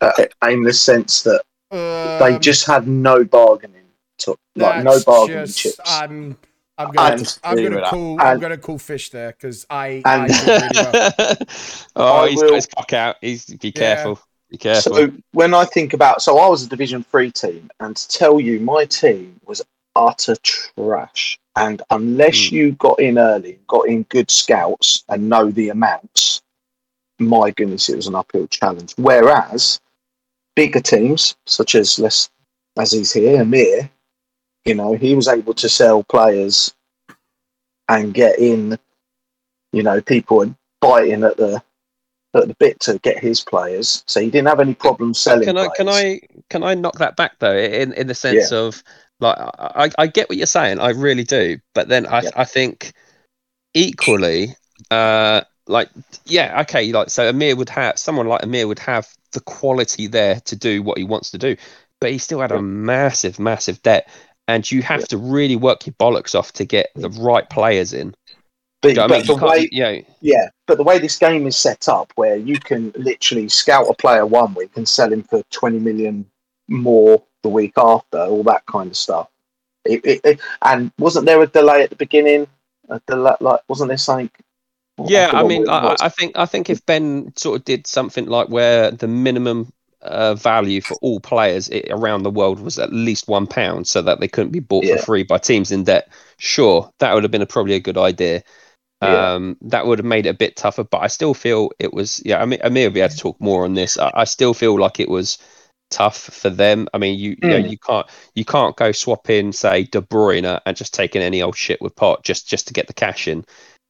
uh, in the sense that they Um, just had no bargaining, to, like no bargaining just- chips. I'm, I'm gonna, disagree I'm gonna that. call, I'm gonna call fish there because I, I And- did really well. oh, I he's will- got his cock out. He's be careful. Be careful. So when I think about, so I was a Division Three team, and to tell you, my team was utter trash. And unless Hmm. you got in early, got in good scouts, and know the amounts, my goodness, it was an uphill challenge. Whereas bigger teams, such as let's as he's here, Amir, you know, he was able to sell players and get in, you know, people biting at the at the bit to get his players. So he didn't have any problems selling. can I can. I can I knock that back though? In in the sense of like I, I get what you're saying, I really do. But then I Yeah. I think equally, uh, like yeah, okay, like so Amir would have someone like Amir would have the quality there to do what he wants to do, but he still had a massive, massive debt, and you have to really work your bollocks off to get the mm. right players in. But, you know what I mean? the way, you know, yeah, but the way this game is set up, where you can literally scout a player one week and sell him for twenty million more the week after, all that kind of stuff. It, it, it, and wasn't there a delay at the beginning? A delay, like wasn't there something? Yeah, I forgot mean, I. I think I think if Ben sort of did something like where the minimum uh, value for all players around the world was at least one pound, so that they couldn't be bought Yeah. for free by teams in debt, sure, that would have been a, probably a good idea. Yeah. Um, that would have made it a bit tougher, but I still feel it was. Yeah, I mean, Amir will be able to talk more on this. I, I still feel like it was tough for them. I mean, you you, know, Mm. you can't you can't go swap in say De Bruyne and just taking any old shit with Pot just just to get the cash in.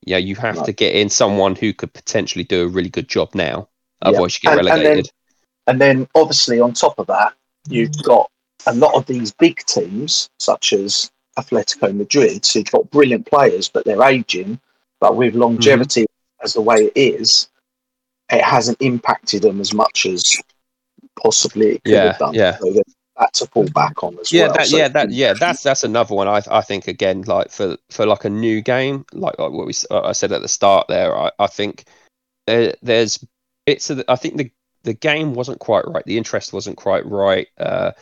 Yeah, you have No. to get in someone who could potentially do a really good job now. Yeah. Otherwise, you get And- and then- relegated. And then obviously on top of that, you've mm. got a lot of these big teams, such as Atletico Madrid, so you've got brilliant players, but they're aging. But with mm-hmm. longevity as the way it is, it hasn't impacted them as much as possibly it could Yeah, have done. yeah. So that to fall back on as yeah, well. that, So- yeah, that, yeah. That's that's another one. I I think again, like for for like a new game, like, like what we I said at the start there. I, I think there, there's bits of. The, I think the the game wasn't quite right. The interest wasn't quite right. Uh,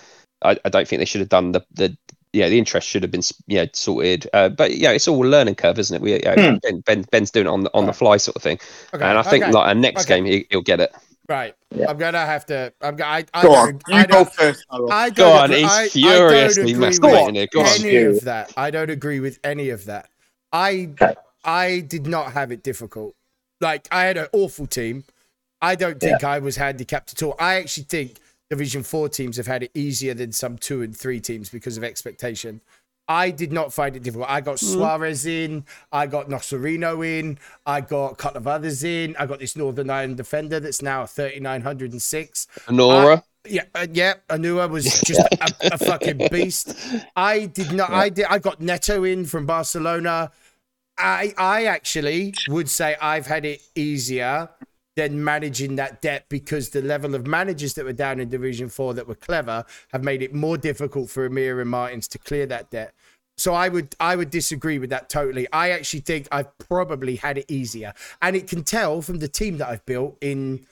I, I don't think they should have done the the. Yeah, the interest should have been yeah sorted, uh, but yeah, it's all a learning curve, isn't it? We yeah, Hmm. ben, ben Ben's doing it on the on the fly sort of thing, Okay, and I think okay, like our next okay. game he, he'll get it. right. Yeah. I'm gonna have to. I'm. go- I, I Go don't, on, I you go don't, first. Harold. I Go don't on, agree- he's I- I don't furiously agree with masturbating here. Go on. any of that. I don't agree with any of that. I Okay. I did not have it difficult. Like I had an awful team. I don't think I was handicapped at all. I actually think Division Four teams have had it easier than some two and three teams because of expectation. I did not find it difficult. I got Suarez in, I got Nocerino in, I got a couple of others in, I got this Northern Ireland defender that's now 3,906. Nora, Yeah, uh, yeah. Anua was just a, a fucking beast. I did not. I did. I got Neto in from Barcelona. I I actually would say I've had it easier than managing that debt because the level of managers that were down in Division Four that were clever have made it more difficult for Amir and Martins to clear that debt. So I would I would disagree with that totally. I actually think I've probably had it easier, and it can tell from the team that I've built in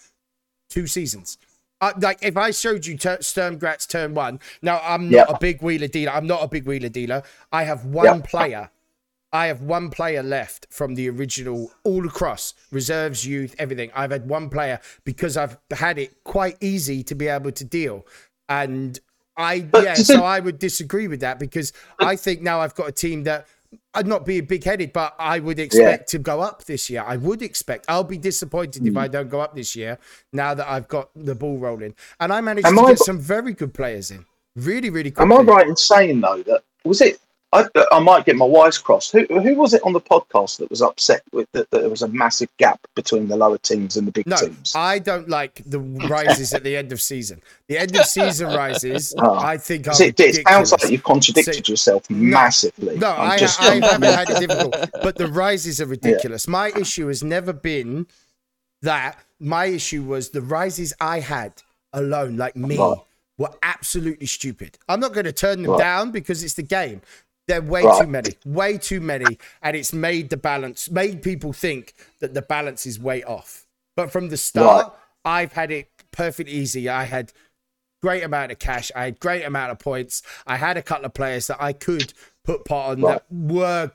two seasons. Uh, like if I showed you ter- Sturm Graz turn one, now I'm not Yeah. a big wheeler dealer. I'm not a big wheeler dealer. I have one Yeah. player. I have one player left from the original, all across reserves, youth, everything. I've had one player because I've had it quite easy to be able to deal, and I But yeah. So I would disagree with that because I think now I've got a team that I'd not be big headed, but I would expect to go up this year. I would expect. I'll be disappointed Hmm. if I don't go up this year. Now that I've got the ball rolling, and I managed Am to I get some very good players in, really, really. Quickly. Am I right in saying though that was it? I, I might get my wires crossed. Who, who was it on the podcast that was upset with that, that there was a massive gap between the lower teams and the big No, teams? I don't like the rises at the end of season. The end of season rises, Oh. I think are it, it sounds like you've contradicted yourself massively. No, I'm I, just- I haven't had it difficult, but the rises are ridiculous. My issue has never been that. My issue was the rises I had alone, like me, Right. were absolutely stupid. I'm not going to turn them Right. down because it's the game. They're way Right. too many, way too many, and it's made the balance, made people think that the balance is way off. But from the start, I've had it perfectly easy. I had great amount of cash. I had great amount of points. I had a couple of players that I could put pot on that were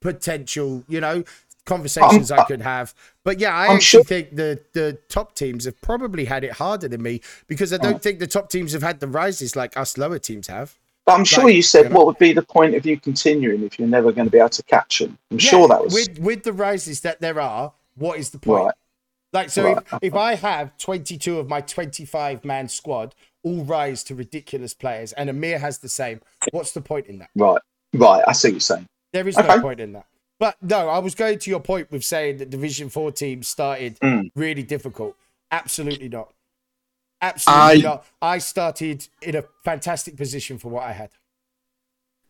potential, you know, conversations I could have. But yeah, I I'm actually sure- think the the top teams have probably had it harder than me because I don't think the top teams have had the rises like us lower teams have. But I'm sure Like, you said you know. what would be the point of you continuing if you're never going to be able to catch them. I'm Yeah, sure that was with with the rises that there are. What is the point? right. Like, so Right. if, if I have 22 of my 25 man squad all rise to ridiculous players and Amir has the same, what's the point in that? Right, right. I see what you're saying. There is no point in that. But no, I was going to your point with saying that Division 4 teams started Mm. really difficult. Absolutely not. Absolutely I- not. I started in a fantastic position for what I had.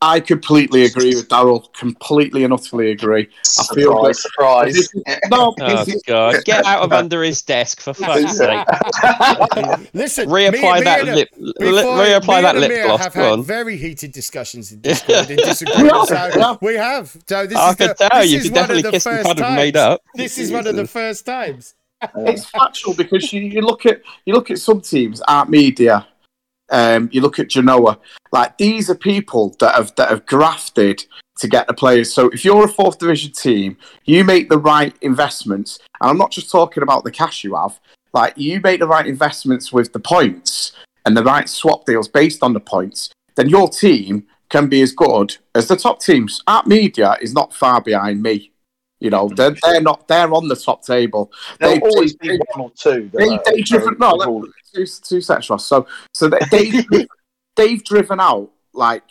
I completely agree with Daryl. Completely and utterly agree. I feel that- surprise, surprise. no, Oh god, get out of under his desk for fuck's sake. Listen, Reapply me- me that and- lip. before- li- reapply me that and lip Amir gloss. have Go had on. very heated discussions in Discord in disagreement. so we have. So this I is can the, tell this you is could one of definitely the and first cuddle made up. This is one of the first times. it's factual because you, you look at you look at some teams, Art Media, um, you look at Genoa. Like these are people that have that have grafted to get the players. So if you're a fourth division team, you make the right investments, and I'm not just talking about the cash you have. Like you make the right investments with the points and the right swap deals based on the points, then your team can be as good as the top teams. Art Media is not far behind me. You know, they're, they're not. They're on the top table. They- always they- be one or two. they, are they driven no, two, two seconds, Ross. So, so they, they've, they've driven out like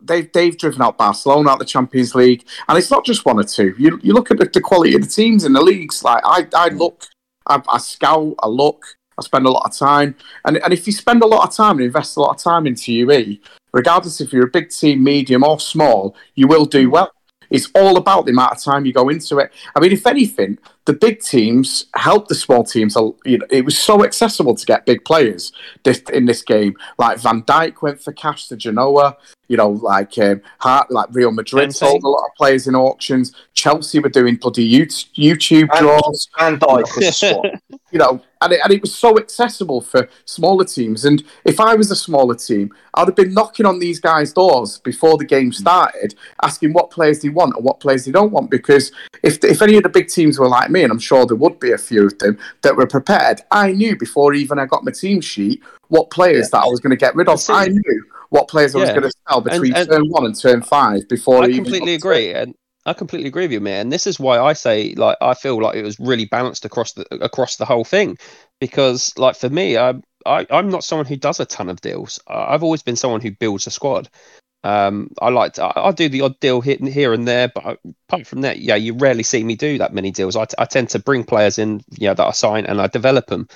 they've they've driven out Barcelona out the Champions League, and it's not just one or two. You you look at the, the quality of the teams in the leagues. Like I I hmm. look, I, I scout, I look, I spend a lot of time, and and if you spend a lot of time and invest a lot of time into UE, regardless if you're a big team, medium, or small, you will do hmm. well. It's all about the amount of time you go into it. I mean, if anything, the big teams helped the small teams. You know, it was so accessible to get big players this, in this game. Like Van Dijk went for cash to Genoa. You know, like um, Hart, like Real Madrid Kante. sold a lot of players in auctions. Chelsea were doing bloody YouTube draws Van Dijk was you know, and it, and it was so accessible for smaller teams. And if I was a smaller team, I'd have been knocking on these guys' doors before the game started, asking what players they want and what players they don't want. Because if if any of the big teams were like me, and I'm sure there would be a few of them that were prepared, I knew before even I got my team sheet what players that I was going to get rid of. I knew what players I was going to sell between and- turn one and turn five before I completely agree, and I completely agree with you, man. And this is why I say, like, I feel like it was really balanced across the across the whole thing, because, like, for me, I, I I'm not someone who does a ton of deals. I've always been someone who builds a squad. Um, I like to, I, I do the odd deal here, here and there, but apart from that, yeah, you rarely see me do that many deals. I, I tend to bring players in, you know, that I sign and I develop them,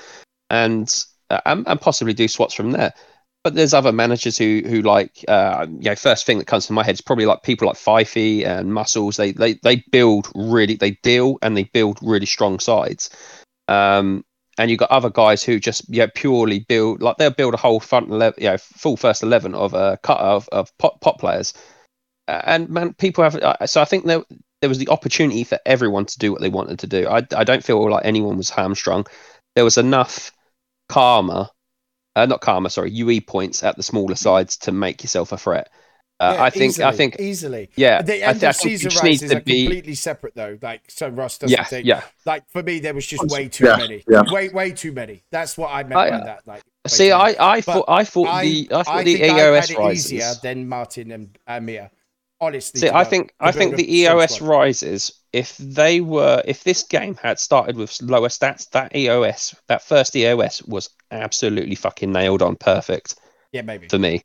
and uh, and, and possibly do swaps from there. But there's other managers who who like uh, you know first thing that comes to my head is probably like people like Fifey and Muscles. They they they build really they deal and they build really strong sides. Um, and you've got other guys who just yeah purely build like they'll build a whole front eleven, you know, full first eleven of a cut of of pot, pot players. Uh, and man, people have uh, so I think there there was the opportunity for everyone to do what they wanted to do. I I don't feel like anyone was hamstrung. There was enough karma uh, not karma, sorry, UE points at the smaller sides to make yourself a threat. Uh, Yeah, I think, easily, I think, easily. yeah, the I, end th- I of think season it needs rises to are be, completely separate though. Like so, Ross doesn't yeah, think. yeah. Like for me, there was just way too Yeah, many. yeah. Way, way too many. That's what I meant I- by that. Like, See. I, I But thought, I thought I, the, I thought I the think I EOS had rises. easier than Martin and Amir. Honestly, See, I go- think, I think the EOS squad. rises. If they were, if this game had started with lower stats, that EOS, that first EOS was absolutely fucking nailed on, perfect. Yeah, maybe. for me.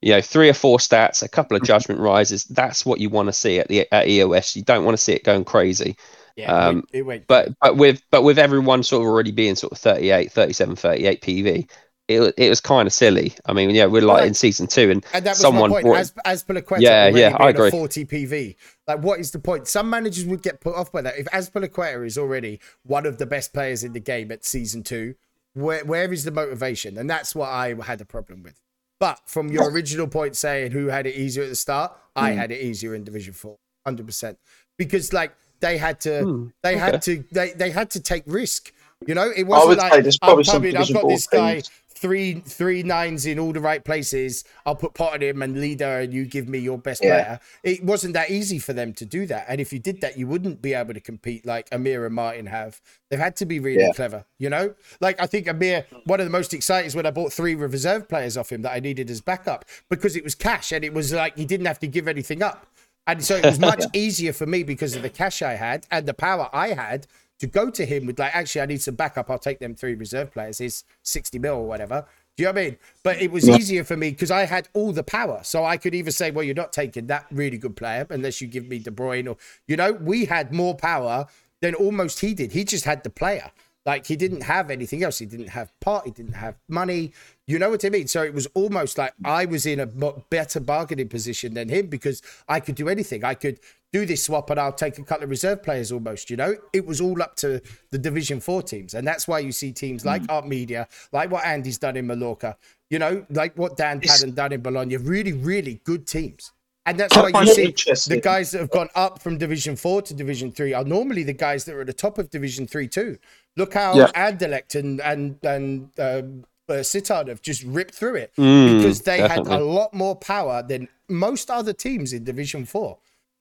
You know, three or four stats, a couple of judgment rises. That's what you want to see at the at EOS. You don't want to see it going crazy. Yeah, um, it went, But but with but with everyone sort of already being sort of 38, 37, 38 PV, it it was kind of silly. I mean, yeah, we're like in season two, and And that was someone my point. brought- As Azpilicueta Yeah, yeah, I agree. 40 PV. Like, what is the point? Some managers would get put off by that. If Azpilicueta is already one of the best players in the game at season two, where where is the motivation? And that's what I had a problem with. But from your original point saying who had it easier at the start, I Hmm. had it easier in Division Four, hundred percent, because like they had to, Hmm, they okay. had to, they they had to take risk. You know, it wasn't would like say there's I'm probably some coming, I've got Four this guy teams. Three three nines in all the right places. I'll put pot on him and leader, and you give me your best Yeah. player. It wasn't that easy for them to do that. And if you did that, you wouldn't be able to compete like Amir and Martin have. They've had to be really Yeah. clever, you know. Like I think Amir, one of the most exciting is when I bought three reserve players off him that I needed as backup because it was cash and it was like he didn't have to give anything up. And so it was much easier for me because of the cash I had and the power I had to go to him with like, actually, I need some backup. I'll take them three reserve players. Is 60 mil or whatever. Do you know what I mean? But it was easier for me because I had all the power. So I could either say, well, you're not taking that really good player unless you give me De Bruyne or, you know, we had more power than almost he did. He just had the player. Like he didn't have anything else. He didn't have pot. He didn't have money. You know what I mean? So it was almost like I was in a better bargaining position than him because I could do anything. I could do this swap and I'll take a couple of reserve players almost. You know, it was all up to the Division Four teams, and that's why you see teams like Art Media, like what Andy's done in Mallorca. You know, like what Dan It's- Padden done in Bologna. Really, really good teams. And that's why you see the guys that have gone up from Division Four to Division Three are normally the guys that are at the top of Division Three too. Look how Yeah. Anderlecht and and and um, uh, Sittard have just ripped through it Mm, because they had a lot more power than most other teams in Division Four.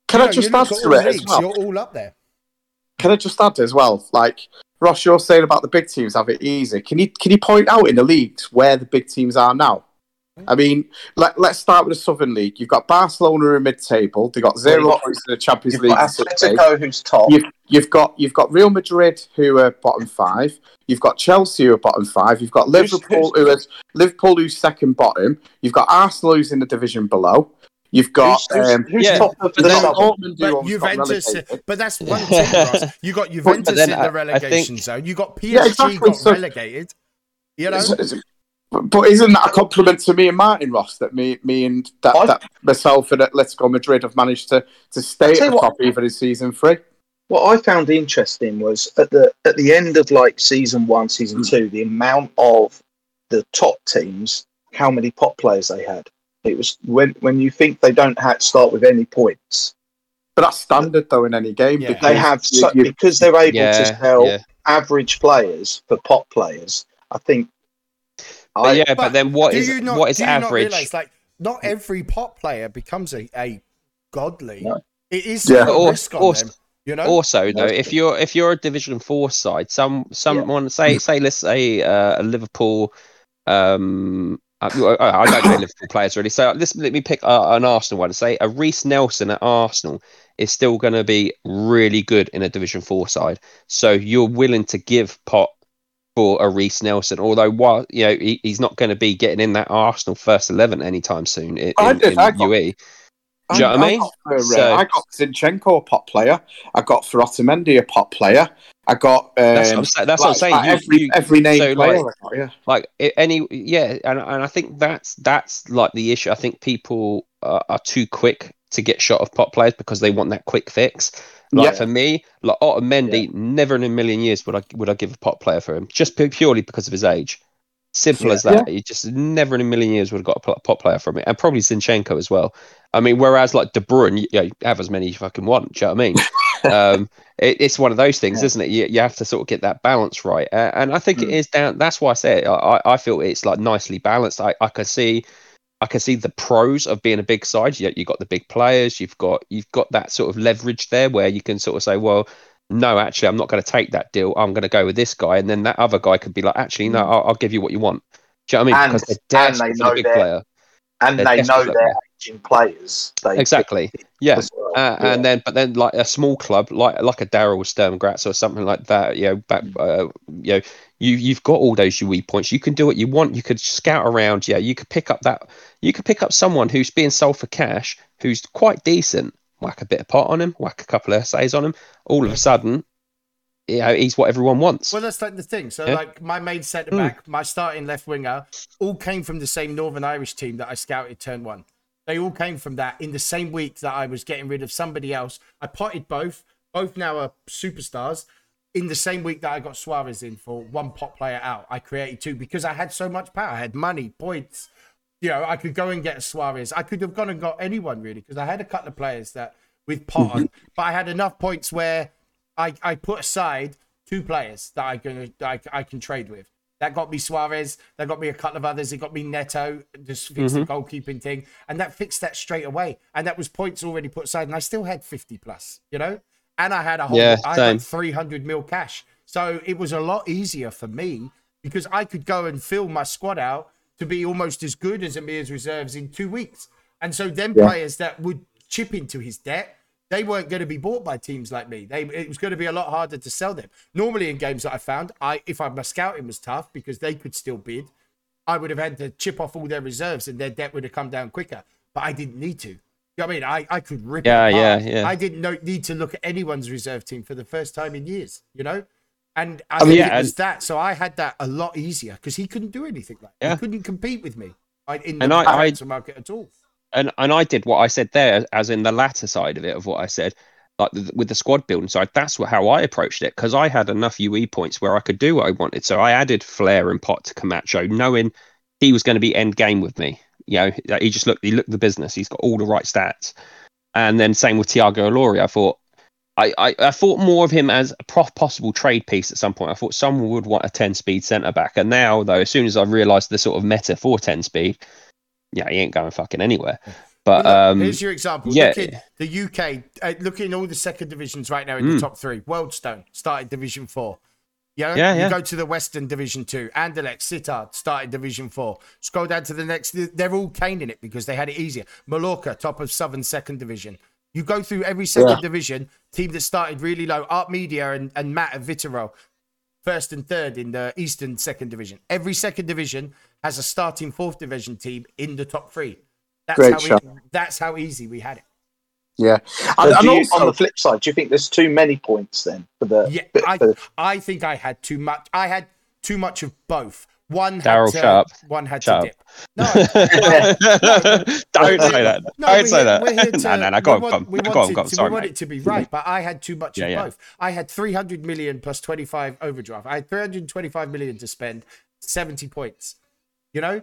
Can You I know, just you add to all it as well? You're all up there. Can I just add as well? Like Ross, you're saying about the big teams have it easy. Can you can you point out in the leagues where the big teams are now? I mean, let, let's start with the Southern League. You've got Barcelona in mid-table. They got zero Well, you've got- points in the Champions You've League. got in sixth place. Atletico, who's top. You've, you've got you've got Real Madrid who are bottom five. You've got Chelsea who are bottom five. You've got Who's- Liverpool who's- who is Liverpool who's second bottom. You've got Arsenal who's in the division below. You've got Who's, who's, um, who's yeah, top of but the then- Southern? Dortmund who But almost got Juventus, but that's one team. Ross. You got Juventus then in I- I the relegation think- zone. You got PSG Yeah, exactly, got so- relegated. You know, Is- is- But, but isn't that a compliment to me and Martin Ross that me, me and that, I- that myself and Atletico Madrid have managed to, to stay at the what- top even in season three? What I found interesting was at the at the end of like season one, season Mm. two, the amount of the top teams, how many pot players they had. It was when when you think they don't have, start with any points, But that's standard though in any game. Yeah. because they have you- so, you- because they're able to yeah, sell yeah. average players for pot players. I think. But I, yeah, but, But then what do is you not, what is do not average? realize, like, not every pot player becomes a, a godly. No. It is Yeah. a Or- risk on or- them. You know, Also, though, if you're if you're a Division Four side, some someone say say let's say uh, a Liverpool. Um, I, I I don't know Liverpool players really. So let's let me pick uh, an Arsenal one. Say a Reiss Nelson at Arsenal is still going to be really good in a Division Four side. So you're willing to give pot for a Reiss Nelson, although while you know he, he's not going to be getting in that Arsenal first eleven anytime soon in, I in, did, in UE. Do you know what I mean? got, for, uh, I got Zinchenko a pot player. I got for Otamendi a pot player. I got. Um, That's what I'm, sa- that's what I'm saying. like You- every you- every name so, player. like- got, yeah. like any yeah and, and i think that's that's like the issue i think people are, are too quick to get shot of pot players because they want that quick fix like Yeah. for me like Otamendi, never in a million years would i would i give a pot player for him just pu- purely because of his age simple Yeah. as that You just never in a million years would have got a pot player from it and probably zinchenko as well i mean whereas like de bruyne you, know, have as many as you fucking want do you know what i mean um, it, it's one of those things, Yeah. isn't it? You, you have to sort of get that balance right, uh, and I think it Mm. is down. That's why I say it. I, I feel it's like nicely balanced. I, I can see, I can see the pros of being a big side. You you got the big players. You've got you've got that sort of leverage there where you can sort of say, well, no, actually, I'm not going to take that deal. I'm going to go with this guy, and then that other guy could be like, actually, no, I'll, I'll give you what you want. Do you know what I mean? And- because they're and they know big they're- player. and They're they know their aging players. They Exactly. Yeah. well. Uh, Yeah. And then, but then, like a small club, like like a Daryl Sturm Graz or something like that, you know, back, uh, you know, you you've got all those UE points. You can do what you want. You could scout around. Yeah, you could pick up that. You could pick up someone who's being sold for cash, who's quite decent. Whack a bit of pot on him. Whack a couple of SAs on him. All of a sudden, you know, he's what everyone wants. Well, that's like the thing. So, Yeah. like my main centre Mm. back, my starting left winger, all came from the same Northern Irish team that I scouted turn one. They all came from that in the same week that I was getting rid of somebody else. I potted both. Both now are superstars. In the same week that I got Suarez in for one pot player out, I created two because I had so much power. I had money, points. You know, I could go and get Suarez. I could have gone and got anyone really because I had a couple of players that with pot on, mm-hmm. but I had enough points where I, I put aside two players that I can I, I can trade with. That got me Suarez. That got me a couple of others. It got me Neto. Just fixed mm-hmm. the goalkeeping thing, and that fixed that straight away. And that was points already put aside, and I still had fifty plus. You know, and I had a whole. Yeah, I had three hundred mil cash, so it was a lot easier for me because I could go and fill my squad out to be almost as good as Amir's reserves in two weeks. And so them Yeah. players that would chip into his debt, they weren't going to be bought by teams like me. They it was going to be a lot harder to sell them. Normally in games that I found, I if I, my scouting was tough because they could still bid, I would have had to chip off all their reserves and their debt would have come down quicker. But I didn't need to. You know I mean? I, I could rip Yeah, it apart. yeah, yeah. I didn't know, need to look at anyone's reserve team for the first time in years, you know? And I, mean, it yeah, was that. So I had that a lot easier because he couldn't do anything like that. Yeah. He couldn't compete with me I- in the And I- market at all. and and I did what I said there, as in the latter side of it of what I said, like the, with the squad building side. That's what, how I approached it because I had enough UE points where I could do what I wanted. So I added Flair and Pot to Camacho, knowing he was going to be end game with me. You know, he just looked, he looked the business. He's got all the right stats. And then same with Tiago Alori. I thought. I, I, I thought more of him as a possible trade piece at some point. I thought someone would want a 10 speed centre back. And now, though, as soon as I realised the sort of meta for 10 speed, yeah, he ain't going fucking anywhere. But Look, um, here's your example. yeah. Look at the UK. Uh, look in all the second divisions right now in the Mm. top three. Worldstone started Division Four. Yeah, Yeah, you go to the Western Division Two. Anderlecht, Sittard started Division Four. Scroll down to the next. They're all caning it because they had it easier. Mallorca, top of Southern Second Division. You go through every second Yeah. division. Team that started really low. Art Media and, and Matt at Vitero, first and third in the Eastern Second Division. Every second division has a starting fourth division team in the top three. That's Great how shot. we, that's how easy we had it. Yeah. So And, and you, also, on the flip side, do you think there's too many points then for the? Yeah, for- I I think I had too much. I had too much of both. One had Daryl, to, shut up. one had Shut to dip. No, Don't say that. no, Don't say here- that. we're here to- no, no, no. Go we on, go on, we go want on, it go on. to- Sorry, we want mate. it to be right, but I had too much Yeah, of yeah. both. I had 300 million plus 25 overdraft. I had 325 million to spend, 70 points. You know,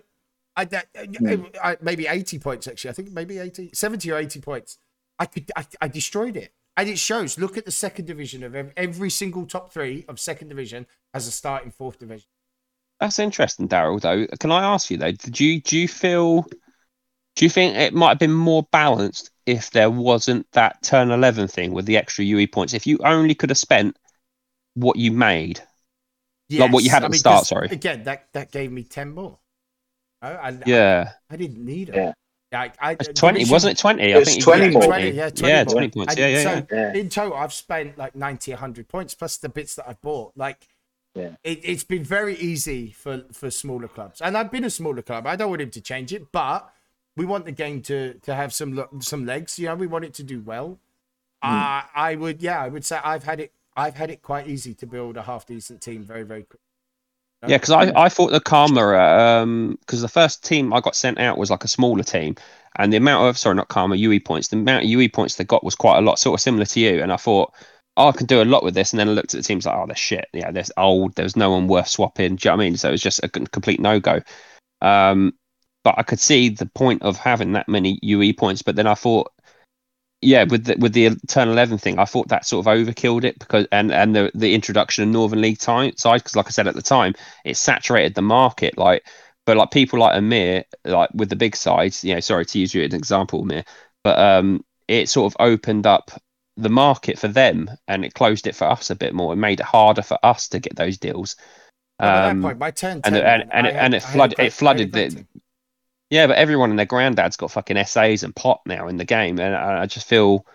I, that, Hmm. I maybe 80 points actually. I think maybe 80, 70 or 80 points. I could, I, I destroyed it. And it shows. Look at the second division of ev- every single top three of second division has a starting fourth division. That's interesting, Daryl. Though, can I ask you though? Did you do you feel? Do you think it might have been more balanced if there wasn't that turn eleven thing with the extra UE points? If you only could have spent what you made, Like what you had at the start, 'cause sorry. Again, that that gave me ten more. Oh, and yeah, I, I didn't need it. Yeah. Like, I, It's twenty, division- wasn't it? Twenty. It was you 20 more. 20, yeah, 20 yeah, more. twenty points. And Yeah, yeah, so yeah. yeah. in total, I've spent like 90, 100 points plus the bits that I've bought. Like, Yeah. it, it's been very easy for for smaller clubs, and I've been a smaller club. I don't want him to change it, but we want the game to to have some some legs. You know, we want it to do well. Uh, I would, yeah, I would say I've had it. I've had it quite easy to build a half decent team very, very quick. Yeah, because I, I thought the Karma, um, because the first team I got sent out was like a smaller team, and the amount of sorry, not Karma, UE points, the amount of UE points they got was quite a lot, sort of similar to you. And I thought, oh, I can do a lot with this. And then I looked at the teams like, oh, they're shit. Yeah, they're old. There's no one worth swapping. Do you know what I mean? So it was just a complete no go. Um, but I could see the point of having that many UE points. But then I thought, yeah, with the with the turn eleven thing, I thought that sort of overkilled it because and and the the introduction of Northern League time, side because like I said at the time, it saturated the market. Like, but like people like Amir, like with the big sides, you know, sorry to use you as an example, Amir, but um, it sort of opened up the market for them and it closed it for us a bit more. It made it harder for us to get those deals. But at Um, that point, by turn and 10, it- and- man, and it- had- and it I flooded- it flooded I had a the- Yeah, but everyone and their granddad's got fucking SAs and pot now in the game, and I I just feel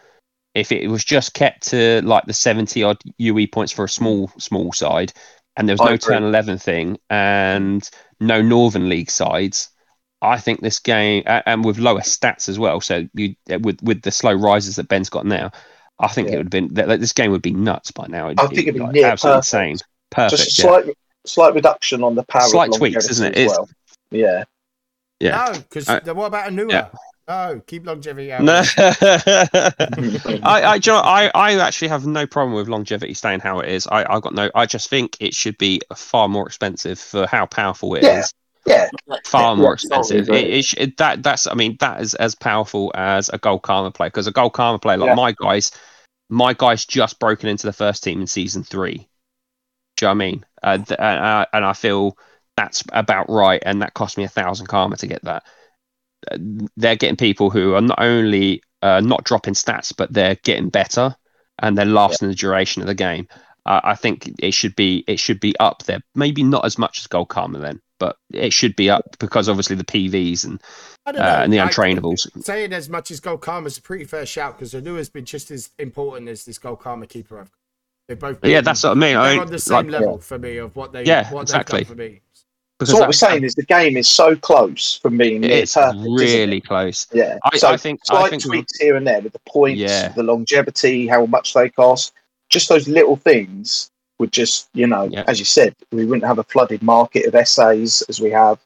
if it was just kept to like the seventy odd UE points for a small small side, and there was I no agree. turn eleven thing and no Northern League sides, I think this game and with lower stats as well. So you with with the slow rises that Ben's got now, I think it would have been that that this game would be nuts by now. I think it'd be like, near absolutely perfect. insane, perfect. Just a yeah. slight, slight reduction on the power. of Slight tweaks, longevity isn't it? As well. Yeah. yeah. No, because Uh, what about a newer? yeah. No, keep longevity out. No. I, I, you know, I, I actually have no problem with longevity staying how it is. I, I got no. I just think it should be far more expensive for how powerful it is. Yeah. Yeah. Far more expensive. It, it, it, that that's. I mean, that is as powerful as a gold karma player because a gold karma player like Yeah. my guys, my guys just broken into the first team in season three. Do you know what I mean? Uh, th- and, uh, and I feel that's about right, and that cost me a thousand karma to get that. Uh, They're getting people who are not only uh, not dropping stats, but they're getting better and they're lasting the duration of the game. Uh, I think it should be it should be up there. Maybe not as much as Gold Karma then, but it should be up because obviously the PVs and uh, and the I- untrainables. saying as much as Gold Karma is a pretty fair shout because the has been just as important as this Gold Karma keeper. I've They both. But yeah, that's what I mean. They're I on the same like, level for me of what they. Yeah, what exactly. For me. because So what we're saying is the game is so close from being near it's perfect. isn't it? really close. Yeah. I- so I think- I slight think- tweaks here and there with the points, Yeah. the longevity, how much they cost, just those little things would just, you know, Yeah. as you said, we wouldn't have a flooded market of SAs as we have.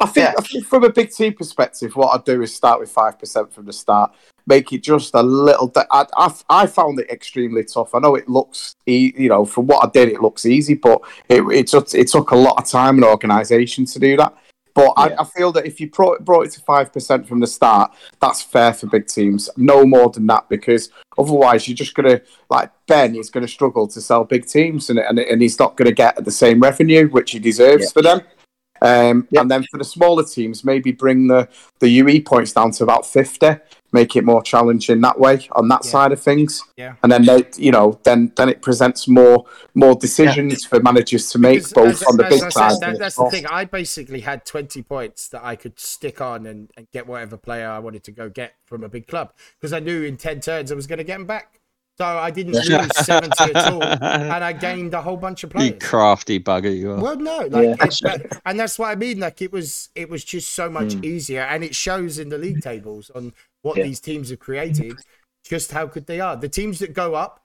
I think, Yeah. I think from a big team perspective, what I'd do is start with five percent from the start, make it just a little. Di- I, I I found it extremely tough. I know it looks, e- you know, from what I did, it looks easy, but it it took it took a lot of time and organisation to do that. But Yeah. I, I feel that if you brought, brought it to five percent from the start, that's fair for big teams. No more than that, because otherwise you're just gonna like Ben is gonna struggle to sell big teams, and and, and he's not gonna get the same revenue which he deserves Yeah. for them. Um, Yeah. And then for the smaller teams, maybe bring the, the UE points down to about 50, make it more challenging that way on that Yeah. side of things. Yeah. And then they, you know, then then it presents more more decisions for managers to make, Because both as- on the as big I side. said, that- that's small. the thing. I basically had 20 points that I could stick on and, and get whatever player I wanted to go get from a big club because I knew in 10 turns I was going to get them back. So I didn't lose 70 at all. And I gained a whole bunch of players. You players. crafty bugger, you are. Well, no, like, Yeah. it, that- and that's what I mean. Like it was, it was just so much Mm. easier, and it shows in the league tables on what Yeah. these teams have created, just how good they are. The teams that go up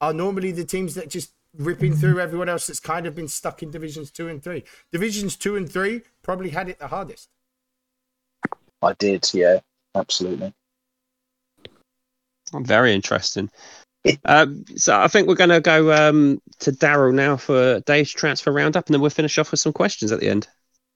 are normally the teams that just ripping through everyone else that's kind of been stuck in divisions two and three. Divisions two and three probably had it the hardest. I did, yeah, absolutely. Very interesting. Um, so I think we're going to go um, to Daryl now for Dave's transfer roundup, and then we'll finish off with some questions at the end.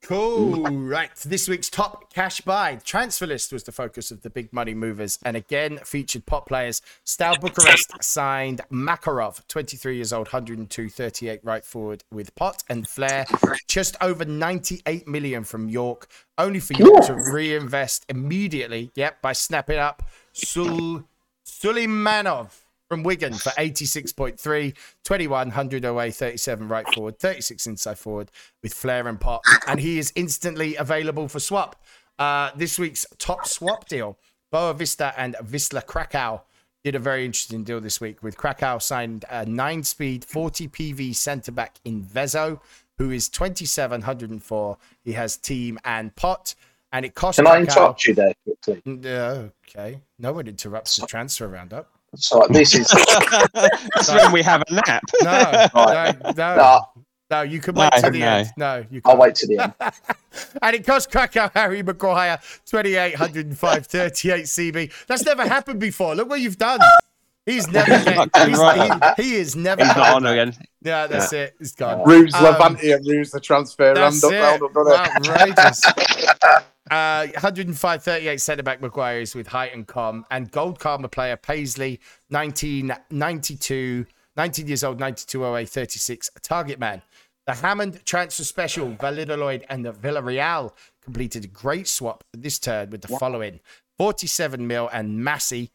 Cool. Right. This week's top cash buy transfer list was the focus of the big money movers and again featured pot players. Stal Bucharest signed Makarov, 23 years old, 102, 38 right forward with pot and flair. Just over 98 million from York, only for York to reinvest immediately, yep, by snapping up Sul Suleimanov from Wigan for 86.3, 2100 away, 37 right forward, 36 inside forward with flair and pot. And he is instantly available for swap. Uh, this week's top swap deal Boa Vista and Wisla Krakow did a very interesting deal this week with Krakow signed a nine speed 40 PV centre back in Vezo, who is 2704. He has team and pot. And it cost Can I interrupt you there quickly? Uh, okay. No one interrupts the transfer roundup. So this is That's when we have a nap. No, Right. no, no, no, no. You can wait No, till the no. end. No, you can't. I'll wait to the end. and it cost Krakow Harry Maguire 2,805 38 CB. That's never happened before. Look what you've done. He's never Not he's, right. he, he is never He's not on that. again. Yeah, that's it. He's gone. Ruse Um, Levante and Ruse the transfer That's roundup, it. roundup, doesn't it? Outrageous. Uh, 105 38 centre back Maguire is with height and com. And gold karma player Paisley, 1992, 19 years old, 9208, 36, a target man. The Hammond transfer special, Validoloid and the Villarreal completed a great swap this turn with the following 47 mil and Massey,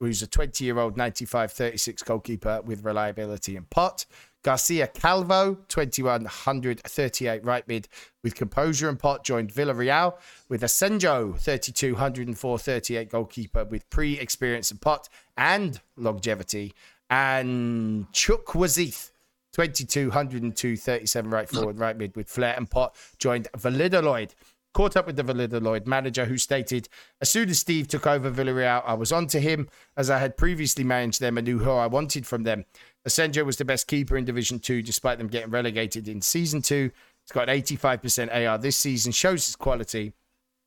who's a 20 year old 95 36 goalkeeper with reliability and pot. Garcia Calvo, 2138 right mid with composure and pot, joined Villarreal with Asenjo, 3204 38 goalkeeper with pre experience and pot and longevity. And Chukwueze, 22, 102, 37 right forward, right mid with flair and pot, joined Validoloid. Caught up with the Validoloid manager who stated, As soon as Steve took over Villarreal, I was on to him as I had previously managed them and knew who I wanted from them. Asenjo was the best keeper in Division 2 despite them getting relegated in Season 2. He's got an 85% AR this season, shows his quality.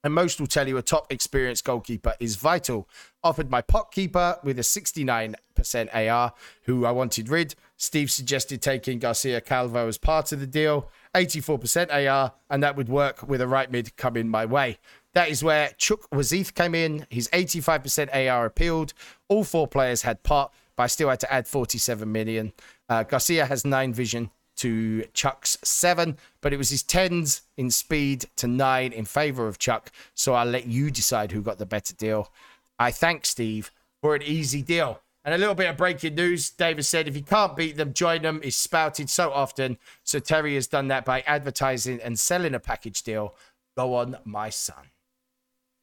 And most will tell you a top experienced goalkeeper is vital. Offered my pot keeper with a 69% AR, who I wanted rid. Steve suggested taking Garcia Calvo as part of the deal, 84% AR, and that would work with a right mid coming my way. That is where Chukwueze came in. His 85% AR appealed. All four players had pot, but I still had to add 47 million. Uh, Garcia has nine vision to Chuck's seven, but it was his tens in speed to nine in favor of Chuck. So I'll let you decide who got the better deal. I thank Steve for an easy deal. And a little bit of breaking news. David said if you can't beat them, join them is spouted so often. So Terry has done that by advertising and selling a package deal. Go on, my son.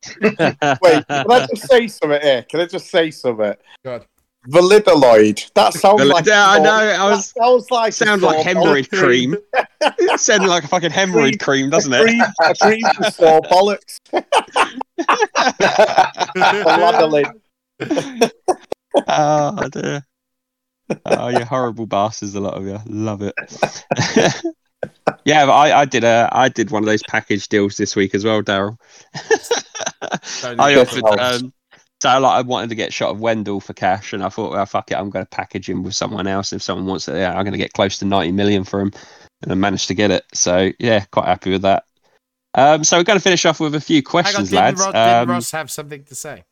Wait, can I just say something here? Can I just say something? Go on. Validoloid. That sounds Valid- like. Yeah, I know, I was- That sounds like. Sounds like hemorrhoid bollock cream. It sounded like a fucking hemorrhoid cream, doesn't it? cream, a cream for bollocks. Validolid. oh dear. oh, you horrible bastards! A lot of you love it. yeah, but I, I did a I did one of those package deals this week as well, Daryl. I offered um, so like I wanted to get shot of Wendell for cash, and I thought, well, fuck it, I'm going to package him with someone else. If someone wants it, yeah, I'm going to get close to 90 million for him, and I managed to get it. So yeah, quite happy with that. Um, so we're going to finish off with a few Hang on, questions, didn't, lads. Ross, didn't Um, Ross have something to say?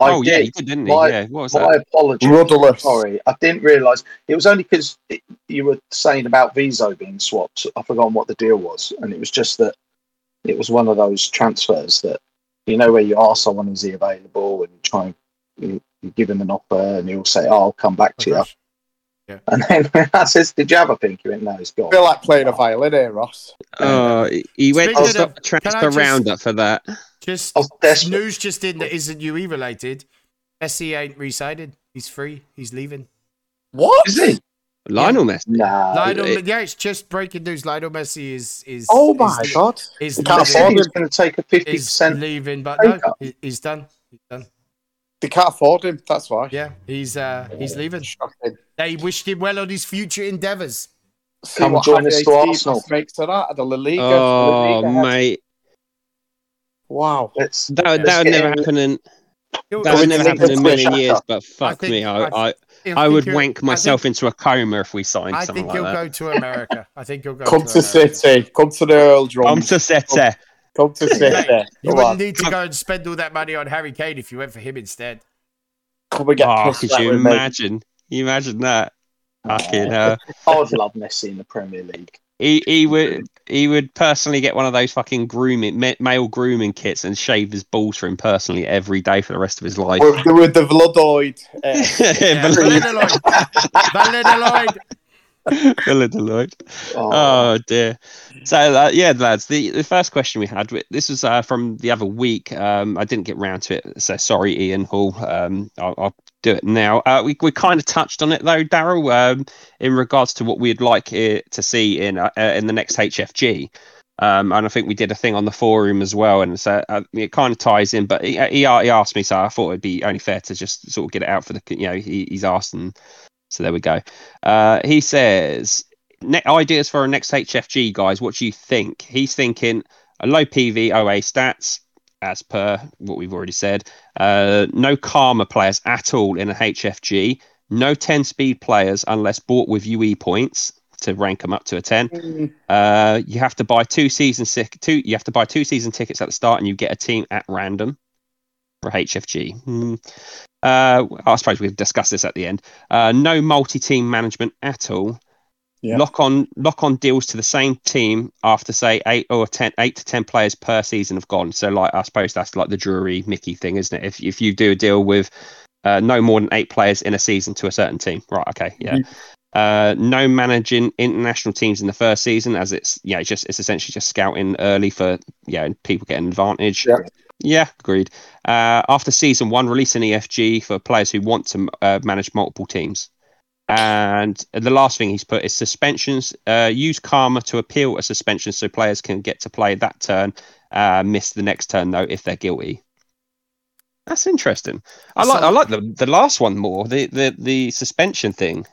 I oh yeah, did. you did, didn't he? My- yeah, what was My that? apologies. Rudderless. Sorry, I didn't realise. It was only because you were saying about Vezo being swapped. I forgot what the deal was, and it was just that it was one of those transfers that you know where you ask someone is he available and you try and you, you give him an offer and he'll say, oh, "I'll come back oh, to you." Yeah. And then when I says, "Did you have a think?" He went, "No, he's I gone." feel like playing a violin here, Ross. Oh, he went Speaking to of- stop can transfer just- roundup for that. Just oh, I was news just in that isn't UE related. Messi ain't resided. He's free. He's leaving. What? Is he? Lionel Messi. Nah. Lionel, it- yeah, it's just breaking news. Lionel Messi is is. Oh my is, god! Is, You leaving- said afford he was him. going to take a fifty percent. leaving, but no, he- he's done. He's done. They can't afford him. That's why. Yeah, he's uh he's leaving. Shocking. They wished him well on his future endeavours. Come join us to Arsenal. Makes of that at the La Liga. La Oh Liga mate, Wow. Let's that would, that would never happen in that would never happen in a million years. But fuck think- me, I, I- I, he'll I would wank myself think- into a coma if we signed I something think like he'll that. go to America. I think he'll go. Come to, to City. Come to the Earl I'm Drums. to City. Come to City. You Come wouldn't on. need to go and spend all that money on Harry Kane if you went for him instead. Come and get Oh, pissed could at you with me. imagine? You imagine that? Fucking hell. I would love Messi in the Premier League. He he would he would personally get one of those fucking grooming male grooming kits and shave his balls for him personally every day for the rest of his life. With, the- with the Vlodoid. Uh, Yeah, Val- Valladolid. Valladolid. Valladolid. Oh, Oh dear. So uh, yeah, lads. The, the first question we had. This was uh, from the other week. Um, I didn't get round to it, so sorry, Ian Hall. Um, I'll, I'll do it now. Uh, we we kind of touched on it though, Daryl, um, in regards to what we'd like it to see in uh, uh, in the next HFG. Um, and I think we did a thing on the forum as well, and so uh, it kind of ties in. But he, he, he asked me, so I thought it'd be only fair to just sort of get it out for the you know he, he's asked, and so there we go. Uh, he says ne- ideas for our next HFG, guys. What do you think? He's thinking a low PV OA stats, as per what we've already said. Uh, no Karma players at all in a HFG. No 10 speed players unless bought with UE points to rank them up to a 10. Uh, you have to buy two season sick two. You have to buy two season tickets at the start, and you get a team at random for HFG. Hmm. Uh, I suppose we'll discuss this at the end. Uh, no multi-team management at all. Yeah. Lock on lock on deals to the same team after say eight or ten eight to ten players per season have gone. So like I suppose that's like the Drury Mickey thing, isn't it? If if you do a deal with uh, no more than eight players in a season to a certain team, right? Okay, yeah. Uh, no managing international teams in the first season, as it's yeah, it's just it's essentially just scouting early for yeah, people getting advantage. Yeah. Yeah, agreed. Uh, after season one, release an EFG for players who want to uh, manage multiple teams. And the last thing he's put is suspensions. Uh, use Karma to appeal a suspension so players can get to play that turn, uh, miss the next turn though if they're guilty. That's interesting. I like I like the, the last one more. The, the the suspension thing.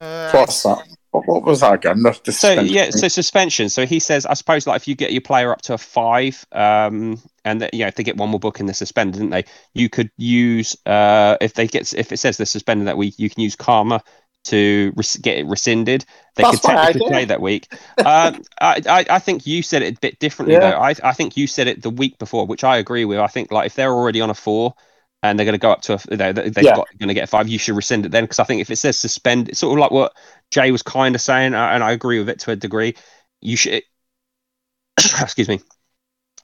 Uh, What's that? What, was that again? So yeah, so suspension. So he says, I suppose like if you get your player up to a five, um, and that, you know if they get one more book and they're suspended, didn't they? You could use uh, if they get if it says they're suspended that week, you can use karma to res- get it rescinded. They That's could technically play that week. um, I, I I think you said it a bit differently Yeah. though. I I think you said it the week before, which I agree with. I think like if they're already on a four. And they're going to go up to a, you know, they- they've Yeah. got going to get five. You should rescind it then, because I think if it says suspend, it's sort of like what Jay was kind of saying, and I agree with it to a degree. You should, excuse me,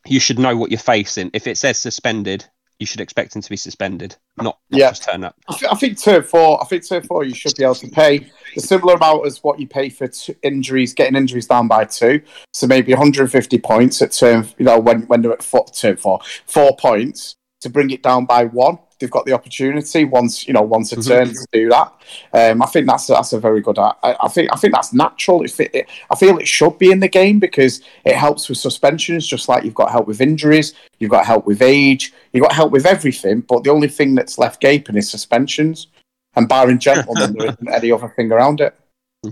you should know what you're facing. If it says suspended, you should expect him to be suspended, not, not Yeah. just turn up. I, th- I think turn four. I think turn four. You should be able to pay the similar amount as what you pay for t- injuries, getting injuries down by two. So maybe 150 points at turn. You know when when they're at four, turn four, four points to bring it down by one. They've got the opportunity once you know once a Mhm. turn to do that. Um, I think that's that's a very good. I, I think I think that's natural. If it, I feel it should be in the game because it helps with suspensions, just like you've got help with injuries, you've got help with age, you've got help with everything. But the only thing that's left gaping is suspensions. And barring gentlemen, there isn't any other thing around it.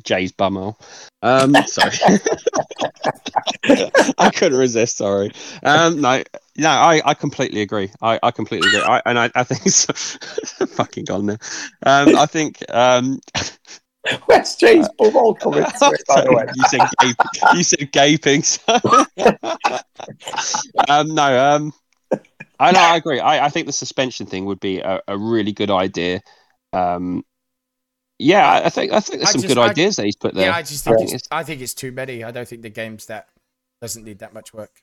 Jay's bumhole. Um, sorry, I couldn't resist. Sorry. Um, no, no, I, I completely agree. I, I completely agree. I, and I, I think it's fucking gone now. Um, I think um, Where's Jay's bubble coming to it, by the way? you said gaping. You said gaping. So. um, no, um, I know. I agree. I, I think the suspension thing would be a, a really good idea. Um, yeah, I- I think I think there's I some just- good I- ideas that he's put there. Yeah, I just think think it's, I think it's too many. I don't think the game's that doesn't need that much work.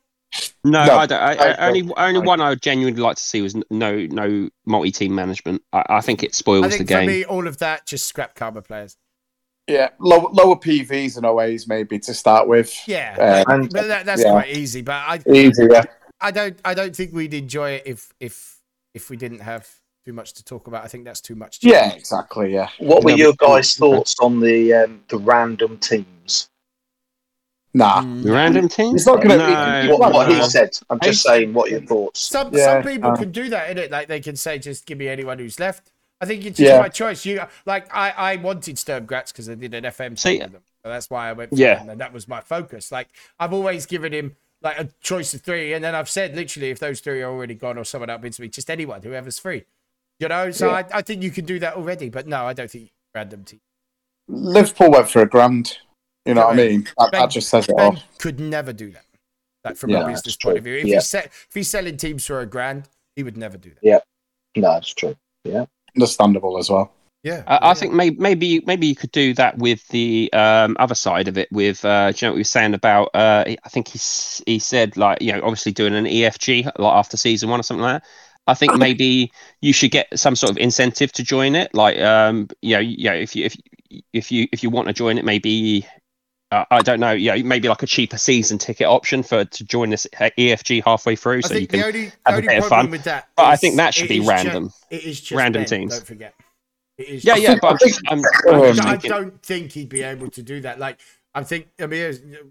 No, No, I don't. I, I I, only only one I would genuinely like to see was no no multi team management. I, I think it spoils I the think for game. me, all of that just scrap karma players. Yeah, low, lower PVs and OAs maybe to start with. Yeah, Uh, and- but that, that's yeah. quite easy. But I, Easy, yeah. I don't, I don't think we'd enjoy it if, if, if we didn't have too much to talk about. I think that's too much. to Yeah, do. exactly, yeah. What were Yeah, your guys' thoughts on the um, the random teams? Nah. Mm. Random team. It's not gonna- No, What, what he said. I'm just saying what your thoughts. Some Yeah, some people uh, can do that, innit? Like they can say, just give me anyone who's left. I think it's Yeah. my choice. You like I, I wanted Sturm Graz because I did an FM See- song with them. So that's why I went for Yeah. him, and that was my focus. Like I've always given him like a choice of three, and then I've said literally if those three are already gone or someone up into me, just anyone, whoever's free. You know, so Yeah. I, I think you can do that already, but no, I don't think random team. Liverpool went for a grand. You know what I mean? That, Ben- that just says it Ben all. could never do that. Like from Yeah, a business point of view, if Yeah. he's set, if he's selling teams for a grand, he would never do that. Yeah, no, it's true. Yeah, understandable as well. Yeah, I, I think maybe maybe maybe you could do that with the um, other side of it. With uh, do you know what we were saying about? Uh, I think he he said like you know obviously doing an EFG like after season one or something like that. I think maybe you should get some sort of incentive to join it. Like um, you know, you know, if you if if you if you want to join it, maybe uh, I don't know, yeah, maybe like a cheaper season ticket option for to join this EFG halfway through, I so you can. the only, the have a bit of fun. with that, But I think that should be is ju- random. it is just Random Ben, teams. Don't forget. It is Yeah, just yeah, but I'm just, I'm, I'm Um, just I don't think he'd be able to do that. Like, I think I mean,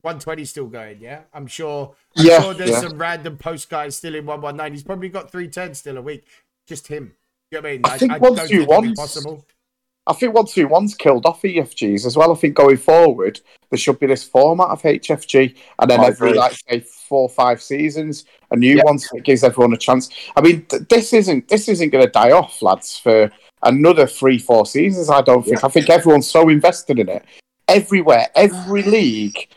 120 still going. Yeah, I'm sure. I'm Yeah, sure there's yeah. some random post guys still in 119. He's probably got 310 still a week. Just him. You know what I mean? I think don't 121 think it'd possible. I think one two one's killed off EFGs as well. I think going forward there should be this format of HFG, and then I every like say four or five seasons, a new Yeah. one so it gives everyone a chance. I mean, th- this isn't this isn't going to die off, lads, for another three four seasons. I don't think. I think everyone's so invested in it everywhere, every league.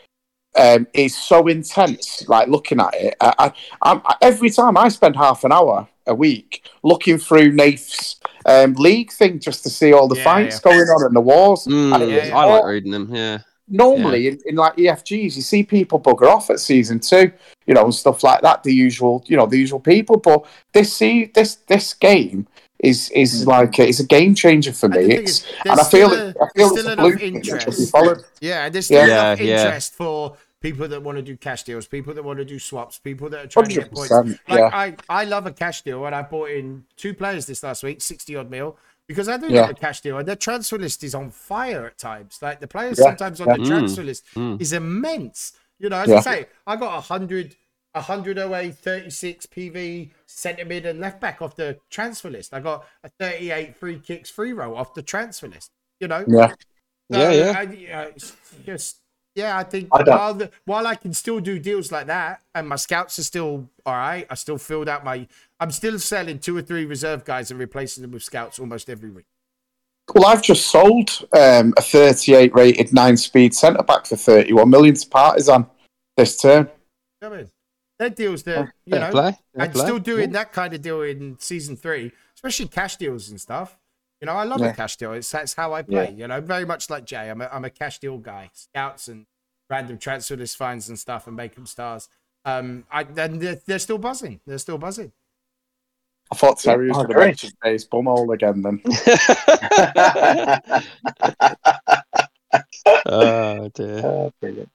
Um, is so intense. Like looking at it, I, I, I'm, every time I spend half an hour a week looking through Nath's um, league thing just to see all the Yeah, fights yeah. going on and the wars. Mm, And yeah, yeah. I like reading them. Yeah, Normally, in, in like EFGs, you see people bugger off at season two, you know, and stuff like that. The usual, you know, the usual people. But this see this this game is is like a, it's a game changer for me. thing It's and I feel still it. a- I feel there's it's still a enough blueprint that should be interest. followed. Yeah, there's still Yeah. enough Yeah, yeah. interest for people that want to do cash deals, people that want to do swaps, people that are trying to get points. Like Yeah. I, I love a cash deal, and I bought in two players this last week, sixty odd mil, because I do Yeah. love a cash deal, and their transfer list is on fire at times. Like the players Yeah, sometimes on yeah. the Mm, transfer list mm. is immense. You know, as Yeah. I say, I got a hundred. 100 OA, 36 PV, centre mid, and left back off the transfer list. I got a 38 free kicks free roll off the transfer list. You know, Yeah, Yeah, yeah. I, yeah, it's just yeah. I think I while the, while I can still do deals like that, and my scouts are still all right. I still filled out my. I'm still selling two or three reserve guys and replacing them with scouts almost every week. Well, I've just sold um, a 38 rated nine speed centre back for 31 million to Partizan this term. You know I mean, they're deals that you know. play. and play. still doing that kind of deal in season three, especially cash deals and stuff. You know, I love Yeah. a cash deal. It's that's how I play. You know, very much like Jay. I'm a, I'm a cash deal guy. Scouts and random transfer list finds and stuff, and make them stars. Um, I then they're, they're still buzzing. They're still buzzing. I thought Terry was I going to agree. mention Dave's bumhole again then. oh dear. Oh, brilliant.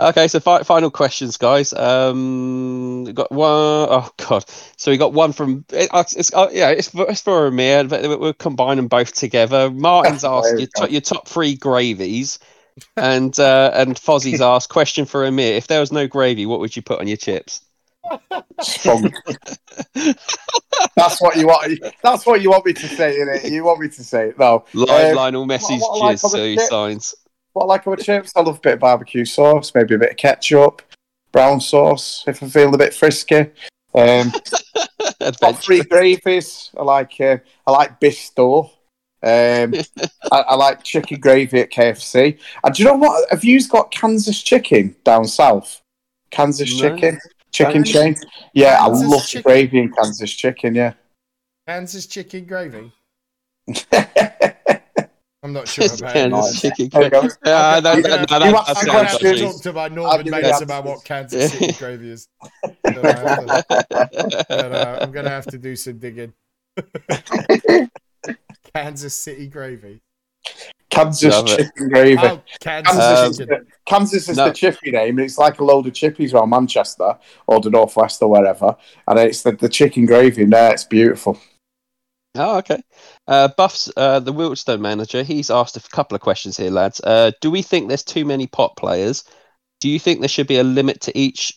Okay, so fi- final questions, guys. Um, got one oh god. So we got one from it, uh, it's uh, yeah, it's for, it's for Amir, but we- we'll combine them both together. Martin's asked your, to- your top three gravies, and uh, and Fozzie's asked question for Amir: If there was no gravy, what would you put on your chips? That's what you want. That's what you want me to say, innit? You want me to say it. No. Live Um, Lionel Messi's what I like jizz, on the so he signs. What I like about chips, I love a bit of barbecue sauce, maybe a bit of ketchup, brown sauce if I feel a bit frisky. Um, top three gravies. I like uh, I like Bisto. Um, I, I like chicken gravy at KFC. And do you know what? Have you got Kansas chicken down south? Kansas No. chicken, chicken Kansas- chain. Yeah, Kansas I love chicken. gravy and Kansas chicken. Yeah. Kansas chicken gravy. I'm not sure about it. Kansas chicken. There you. Yeah, that, I'm that, gonna- that, You that, asked that the I'm gonna sounds have question. to lovely. talk to my I'll northern give you mates about what Kansas City gravy is. But, uh, but, uh, I'm gonna have to do some digging. Kansas City gravy. Kansas Love it. chicken gravy. Oh, Kansas Kansas, Um, is, the, Kansas is no. the chippy name, and it's like a load of chippies around Manchester or the northwest or wherever, and it's the, the chicken gravy in there. It's beautiful. Oh, okay. Uh, Buffs, uh, the Wiltstone manager, he's asked a couple of questions here, lads. Uh, do we think there's too many pot players? Do you think there should be a limit to each?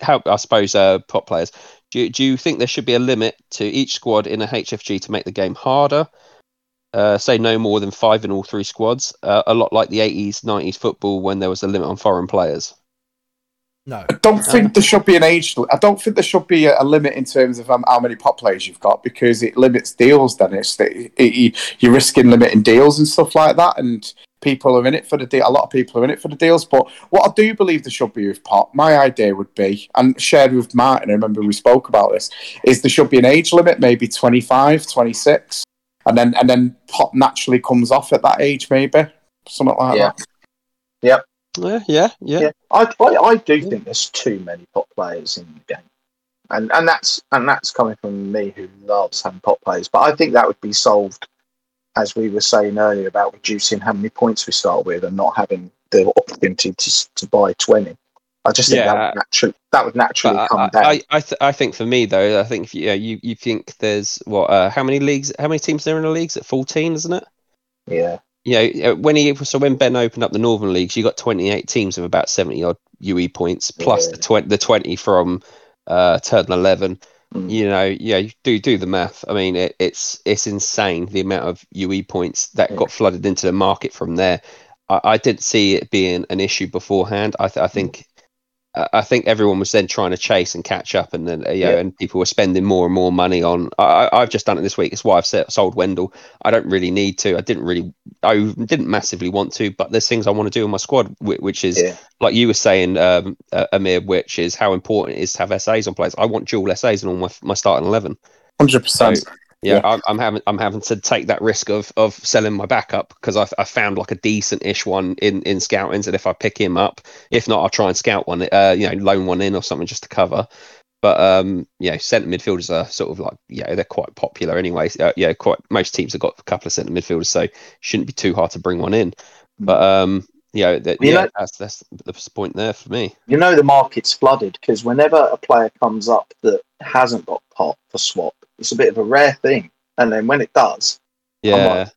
How I suppose uh, pot players. Do you, do you think there should be a limit to each squad in a HFG to make the game harder? Uh, say no more than five in all three squads. Uh, a lot like the 80s, 90s football when there was a limit on foreign players. No. I don't think there should be an age. I don't think there should be a, limit in terms of um, how many pot players you've got because it limits deals. Then it's it, it, you're risking limiting deals and stuff like that, and people are in it for the deal. A lot of people are in it for the deals. But what I do believe there should be with pot, my idea would be, and shared with Martin. I remember we spoke about this. Is there should be an age limit, maybe 25, 26, and then and then pot naturally comes off at that age, maybe something like Yeah. that. Yeah, yeah, yeah. Yeah, I, I, I do think there's too many pot players in the game, and and that's and that's coming from me who loves having pot players. But I think that would be solved, as we were saying earlier about reducing how many points we start with and not having the opportunity to to buy twenty. I just think Yeah. that would naturally that would naturally come I, down. I, I, th- I think for me though, I think if you, yeah, you you think there's what uh, how many leagues, how many teams there in the leagues? At fourteen, isn't it? yeah, Yeah, uh, when he so when Ben opened up the Northern leagues, you got twenty eight teams of about seventy odd UE points plus Yeah. the twenty the twenty from uh, turn eleven. Mm. You know, yeah, you do do the math. I mean, it, it's it's insane the amount of UE points that Yeah. got flooded into the market from there. I, I didn't see it being an issue beforehand. I, th- I think I I think everyone was then trying to chase and catch up, and then uh, you know, Yeah. and people were spending more and more money on. I, I- I've just done it this week. It's why I've sold Wendell. I don't really need to. I didn't really. I didn't massively want to, but there's things I want to do in my squad, which is yeah, like you were saying, um, uh, Amir, which is how important it is to have SAs on players. I want dual SAs in all my my starting eleven. Hundred percent. Yeah, Yeah. I'm, I'm having I'm having to take that risk of of selling my backup because I I found like a decent ish one in in scoutings, and if I pick him up, if not, I'll try and scout one, uh, you know, loan one in or something just to cover. But um, yeah, centre midfielders are sort of like yeah, they're quite popular anyway. Uh, yeah, quite most teams have got a couple of centre midfielders, so shouldn't be too hard to bring one in. But um, you know, that, You yeah, know- that's that's the point there for me. you know the market's flooded because whenever a player comes up that hasn't got pot for swap, it's a bit of a rare thing. And then when it does, Yeah,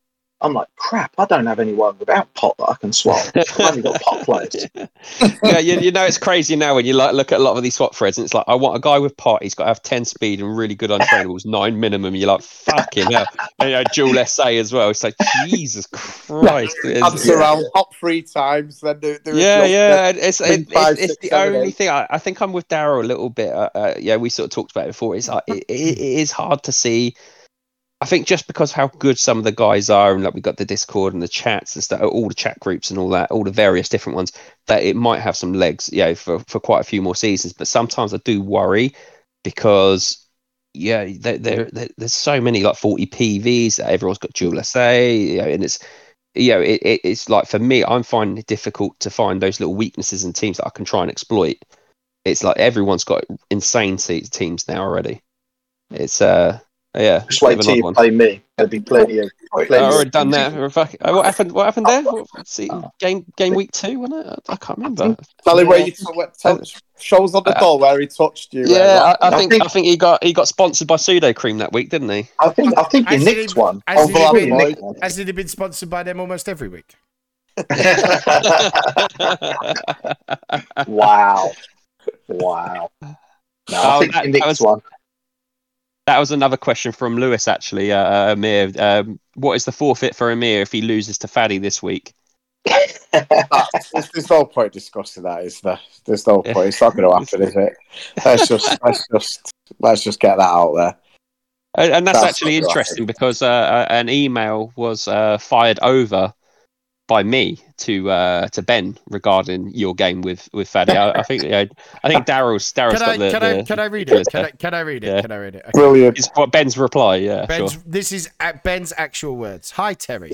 I'm like, crap, I don't have anyone without pot that I can swap. I've only got pot players. yeah, you, you know it's crazy now when you like look at a lot of these swap threads, and it's like I want a guy with pot. He's got to have ten speed and really good untrainables, nine minimum. You're like fucking hell, and, you know, dual SA as well. It's like Jesus Christ. It's- Dance around hop three times, then do, do a yeah, jump, yeah, and it's it, five, it's, it's six, the seven, only eight. thing. I, I think I'm with Daryl a little bit. Uh, uh, yeah, we sort of talked about it before. It's like it, it, it is hard to see. I think just because how good some of the guys are, and like we've got the Discord and the chats and stuff, all the chat groups and all that, all the various different ones, that it might have some legs, you know, for, for quite a few more seasons. But sometimes I do worry because, yeah, there, there, there there's so many like 40 PVs that everyone's got dual SA, you know, and it's you know, it, it, it's like for me, I'm finding it difficult to find those little weaknesses in teams that I can try and exploit. It's like everyone's got insane teams now already. It's uh, yeah, Just wait till you one. play me. There'll be plenty of. I plenty of already done that. you Fuck- uh, What happened? What happened there? What, see, game game week two, wasn't it? I can't remember. Tell him where you t- what- tell, shows on the door where he touched you. Yeah, I, I I think think- I think he got he got sponsored by Sudocrem that week, didn't he? I think I think you Has nicked it- one. has I it been- nicked one. Hasn't it been sponsored by them almost every week? wow, wow. No, I Oh, think that- you that nicked was- one. That was another question from Lewis, actually. Uh, uh, Amir, um, what is the forfeit for Amir if he loses to Faddy this week? there's, there's no point discussing that, is there? There's no point. It's not going to happen, is it? Let's just let's just let's just get that out there. And, and that's, That's actually interesting because uh, uh, an email was uh, fired over by me to uh, to Ben regarding your game with with Faddy. I, I think yeah, I think Daryl's Daryl's Can I, got the, can, I, the- can I read it? Can I, can I read it? Yeah. Can I read it? Okay. Brilliant. It's what Ben's reply. Yeah, Ben's, sure. This is at Ben's actual words. Hi, Terry.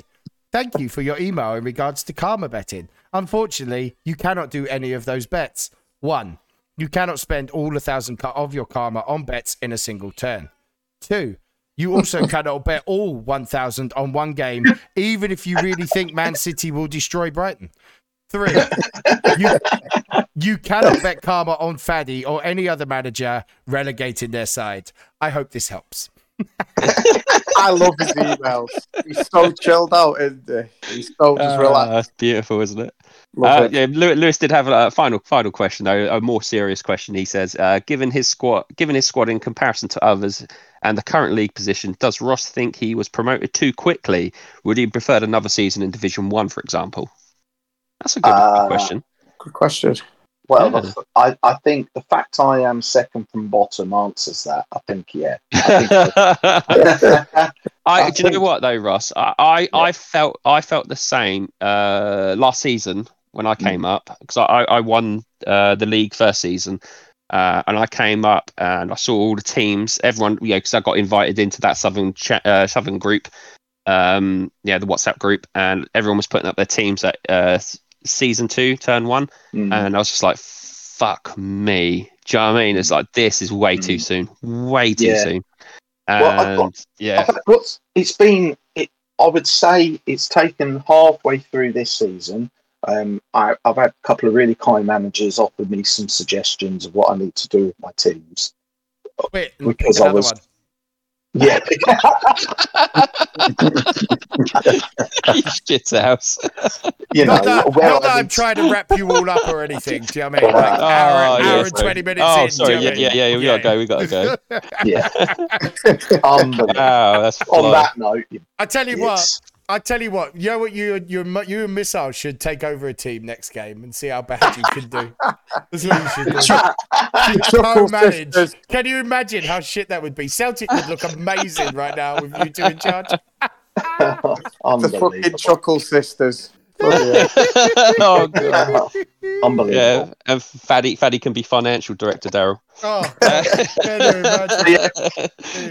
Thank you for your email in regards to karma betting. Unfortunately, you cannot do any of those bets. One, you cannot spend all a thousand ca- of your karma on bets in a single turn. Two, you also cannot bet all 1,000 on one game, even if you really think Man City will destroy Brighton. Three, you, you cannot bet karma on Faddy or any other manager relegating their side. I hope this helps. I love his emails. He's so chilled out, isn't he? He's so just Ah, relaxed. that's beautiful, isn't it? Uh, yeah, Lew- Lewis did have a final final question though, a more serious question. He says, uh, given his squad, given his squad in comparison to others and the current league position, does Ross think he was promoted too quickly? Would he have preferred another season in Division One, for example? That's a good, good Uh, question. Good question. Well, Yeah. I, I think the fact I am second from bottom answers that. I think, yeah. I I, I do you know what though, Ross? I, I, I felt I felt the same uh, last season when I came up because I, I won uh, the league first season, uh, and I came up and I saw all the teams, everyone, you know, because I got invited into that southern cha- uh, southern group, um, yeah, the WhatsApp group, and everyone was putting up their teams at uh, season two, turn one, Mm. and I was just like, "Fuck me." Do you know what I mean? It's like this is way too Mm. soon, way too Yeah. soon. Well, I've got- yeah, I- What's it's been? It, I would say it's taken halfway through this season. Um, I, I've had a couple of really kind managers offer me some suggestions of what I need to do with my teams. Wait, Because I was- one. Yeah, shit house. you know, Not that, where not that I I'm trying to wrap you all up or anything. Do you know what I mean? Like Oh, hour, hour and 20 minutes Oh, in. sorry. do you know Yeah, yeah, mean? yeah. We gotta go. We gotta go. Yeah, unbelievable. Um, wow, that's On that note, I tell you what, it's- I tell you what, you know what, you, you, you and Missile should take over a team next game and see how bad you can do. That's what you should do. Co-manage. Can you imagine how shit that would be? Celtic would look amazing right now with you two in charge. The fucking unbelievable. Chuckle Sisters. Oh, Bloody hell. oh god. unbelievable. Yeah, and Faddy, Faddy can be financial director, Daryl. Oh, can you imagine?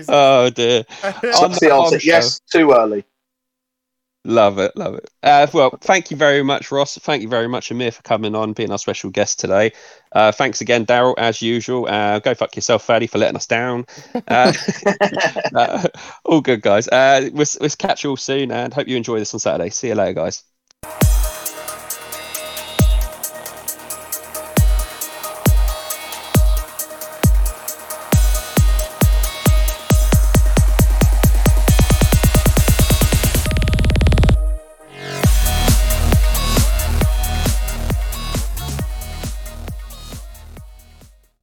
Oh dear. So On that's the the answer. Yes, too early. Love it, love it. Uh, well, thank you very much, Ross. Thank you very much, Amir, for coming on, being our special guest today. Uh, thanks again, Daryl, as usual. Uh, go fuck yourself, Faddy, for letting us down. Uh, uh, all good, guys. Uh, we'll, we'll catch you all soon and hope you enjoy this on Saturday. See you later, guys.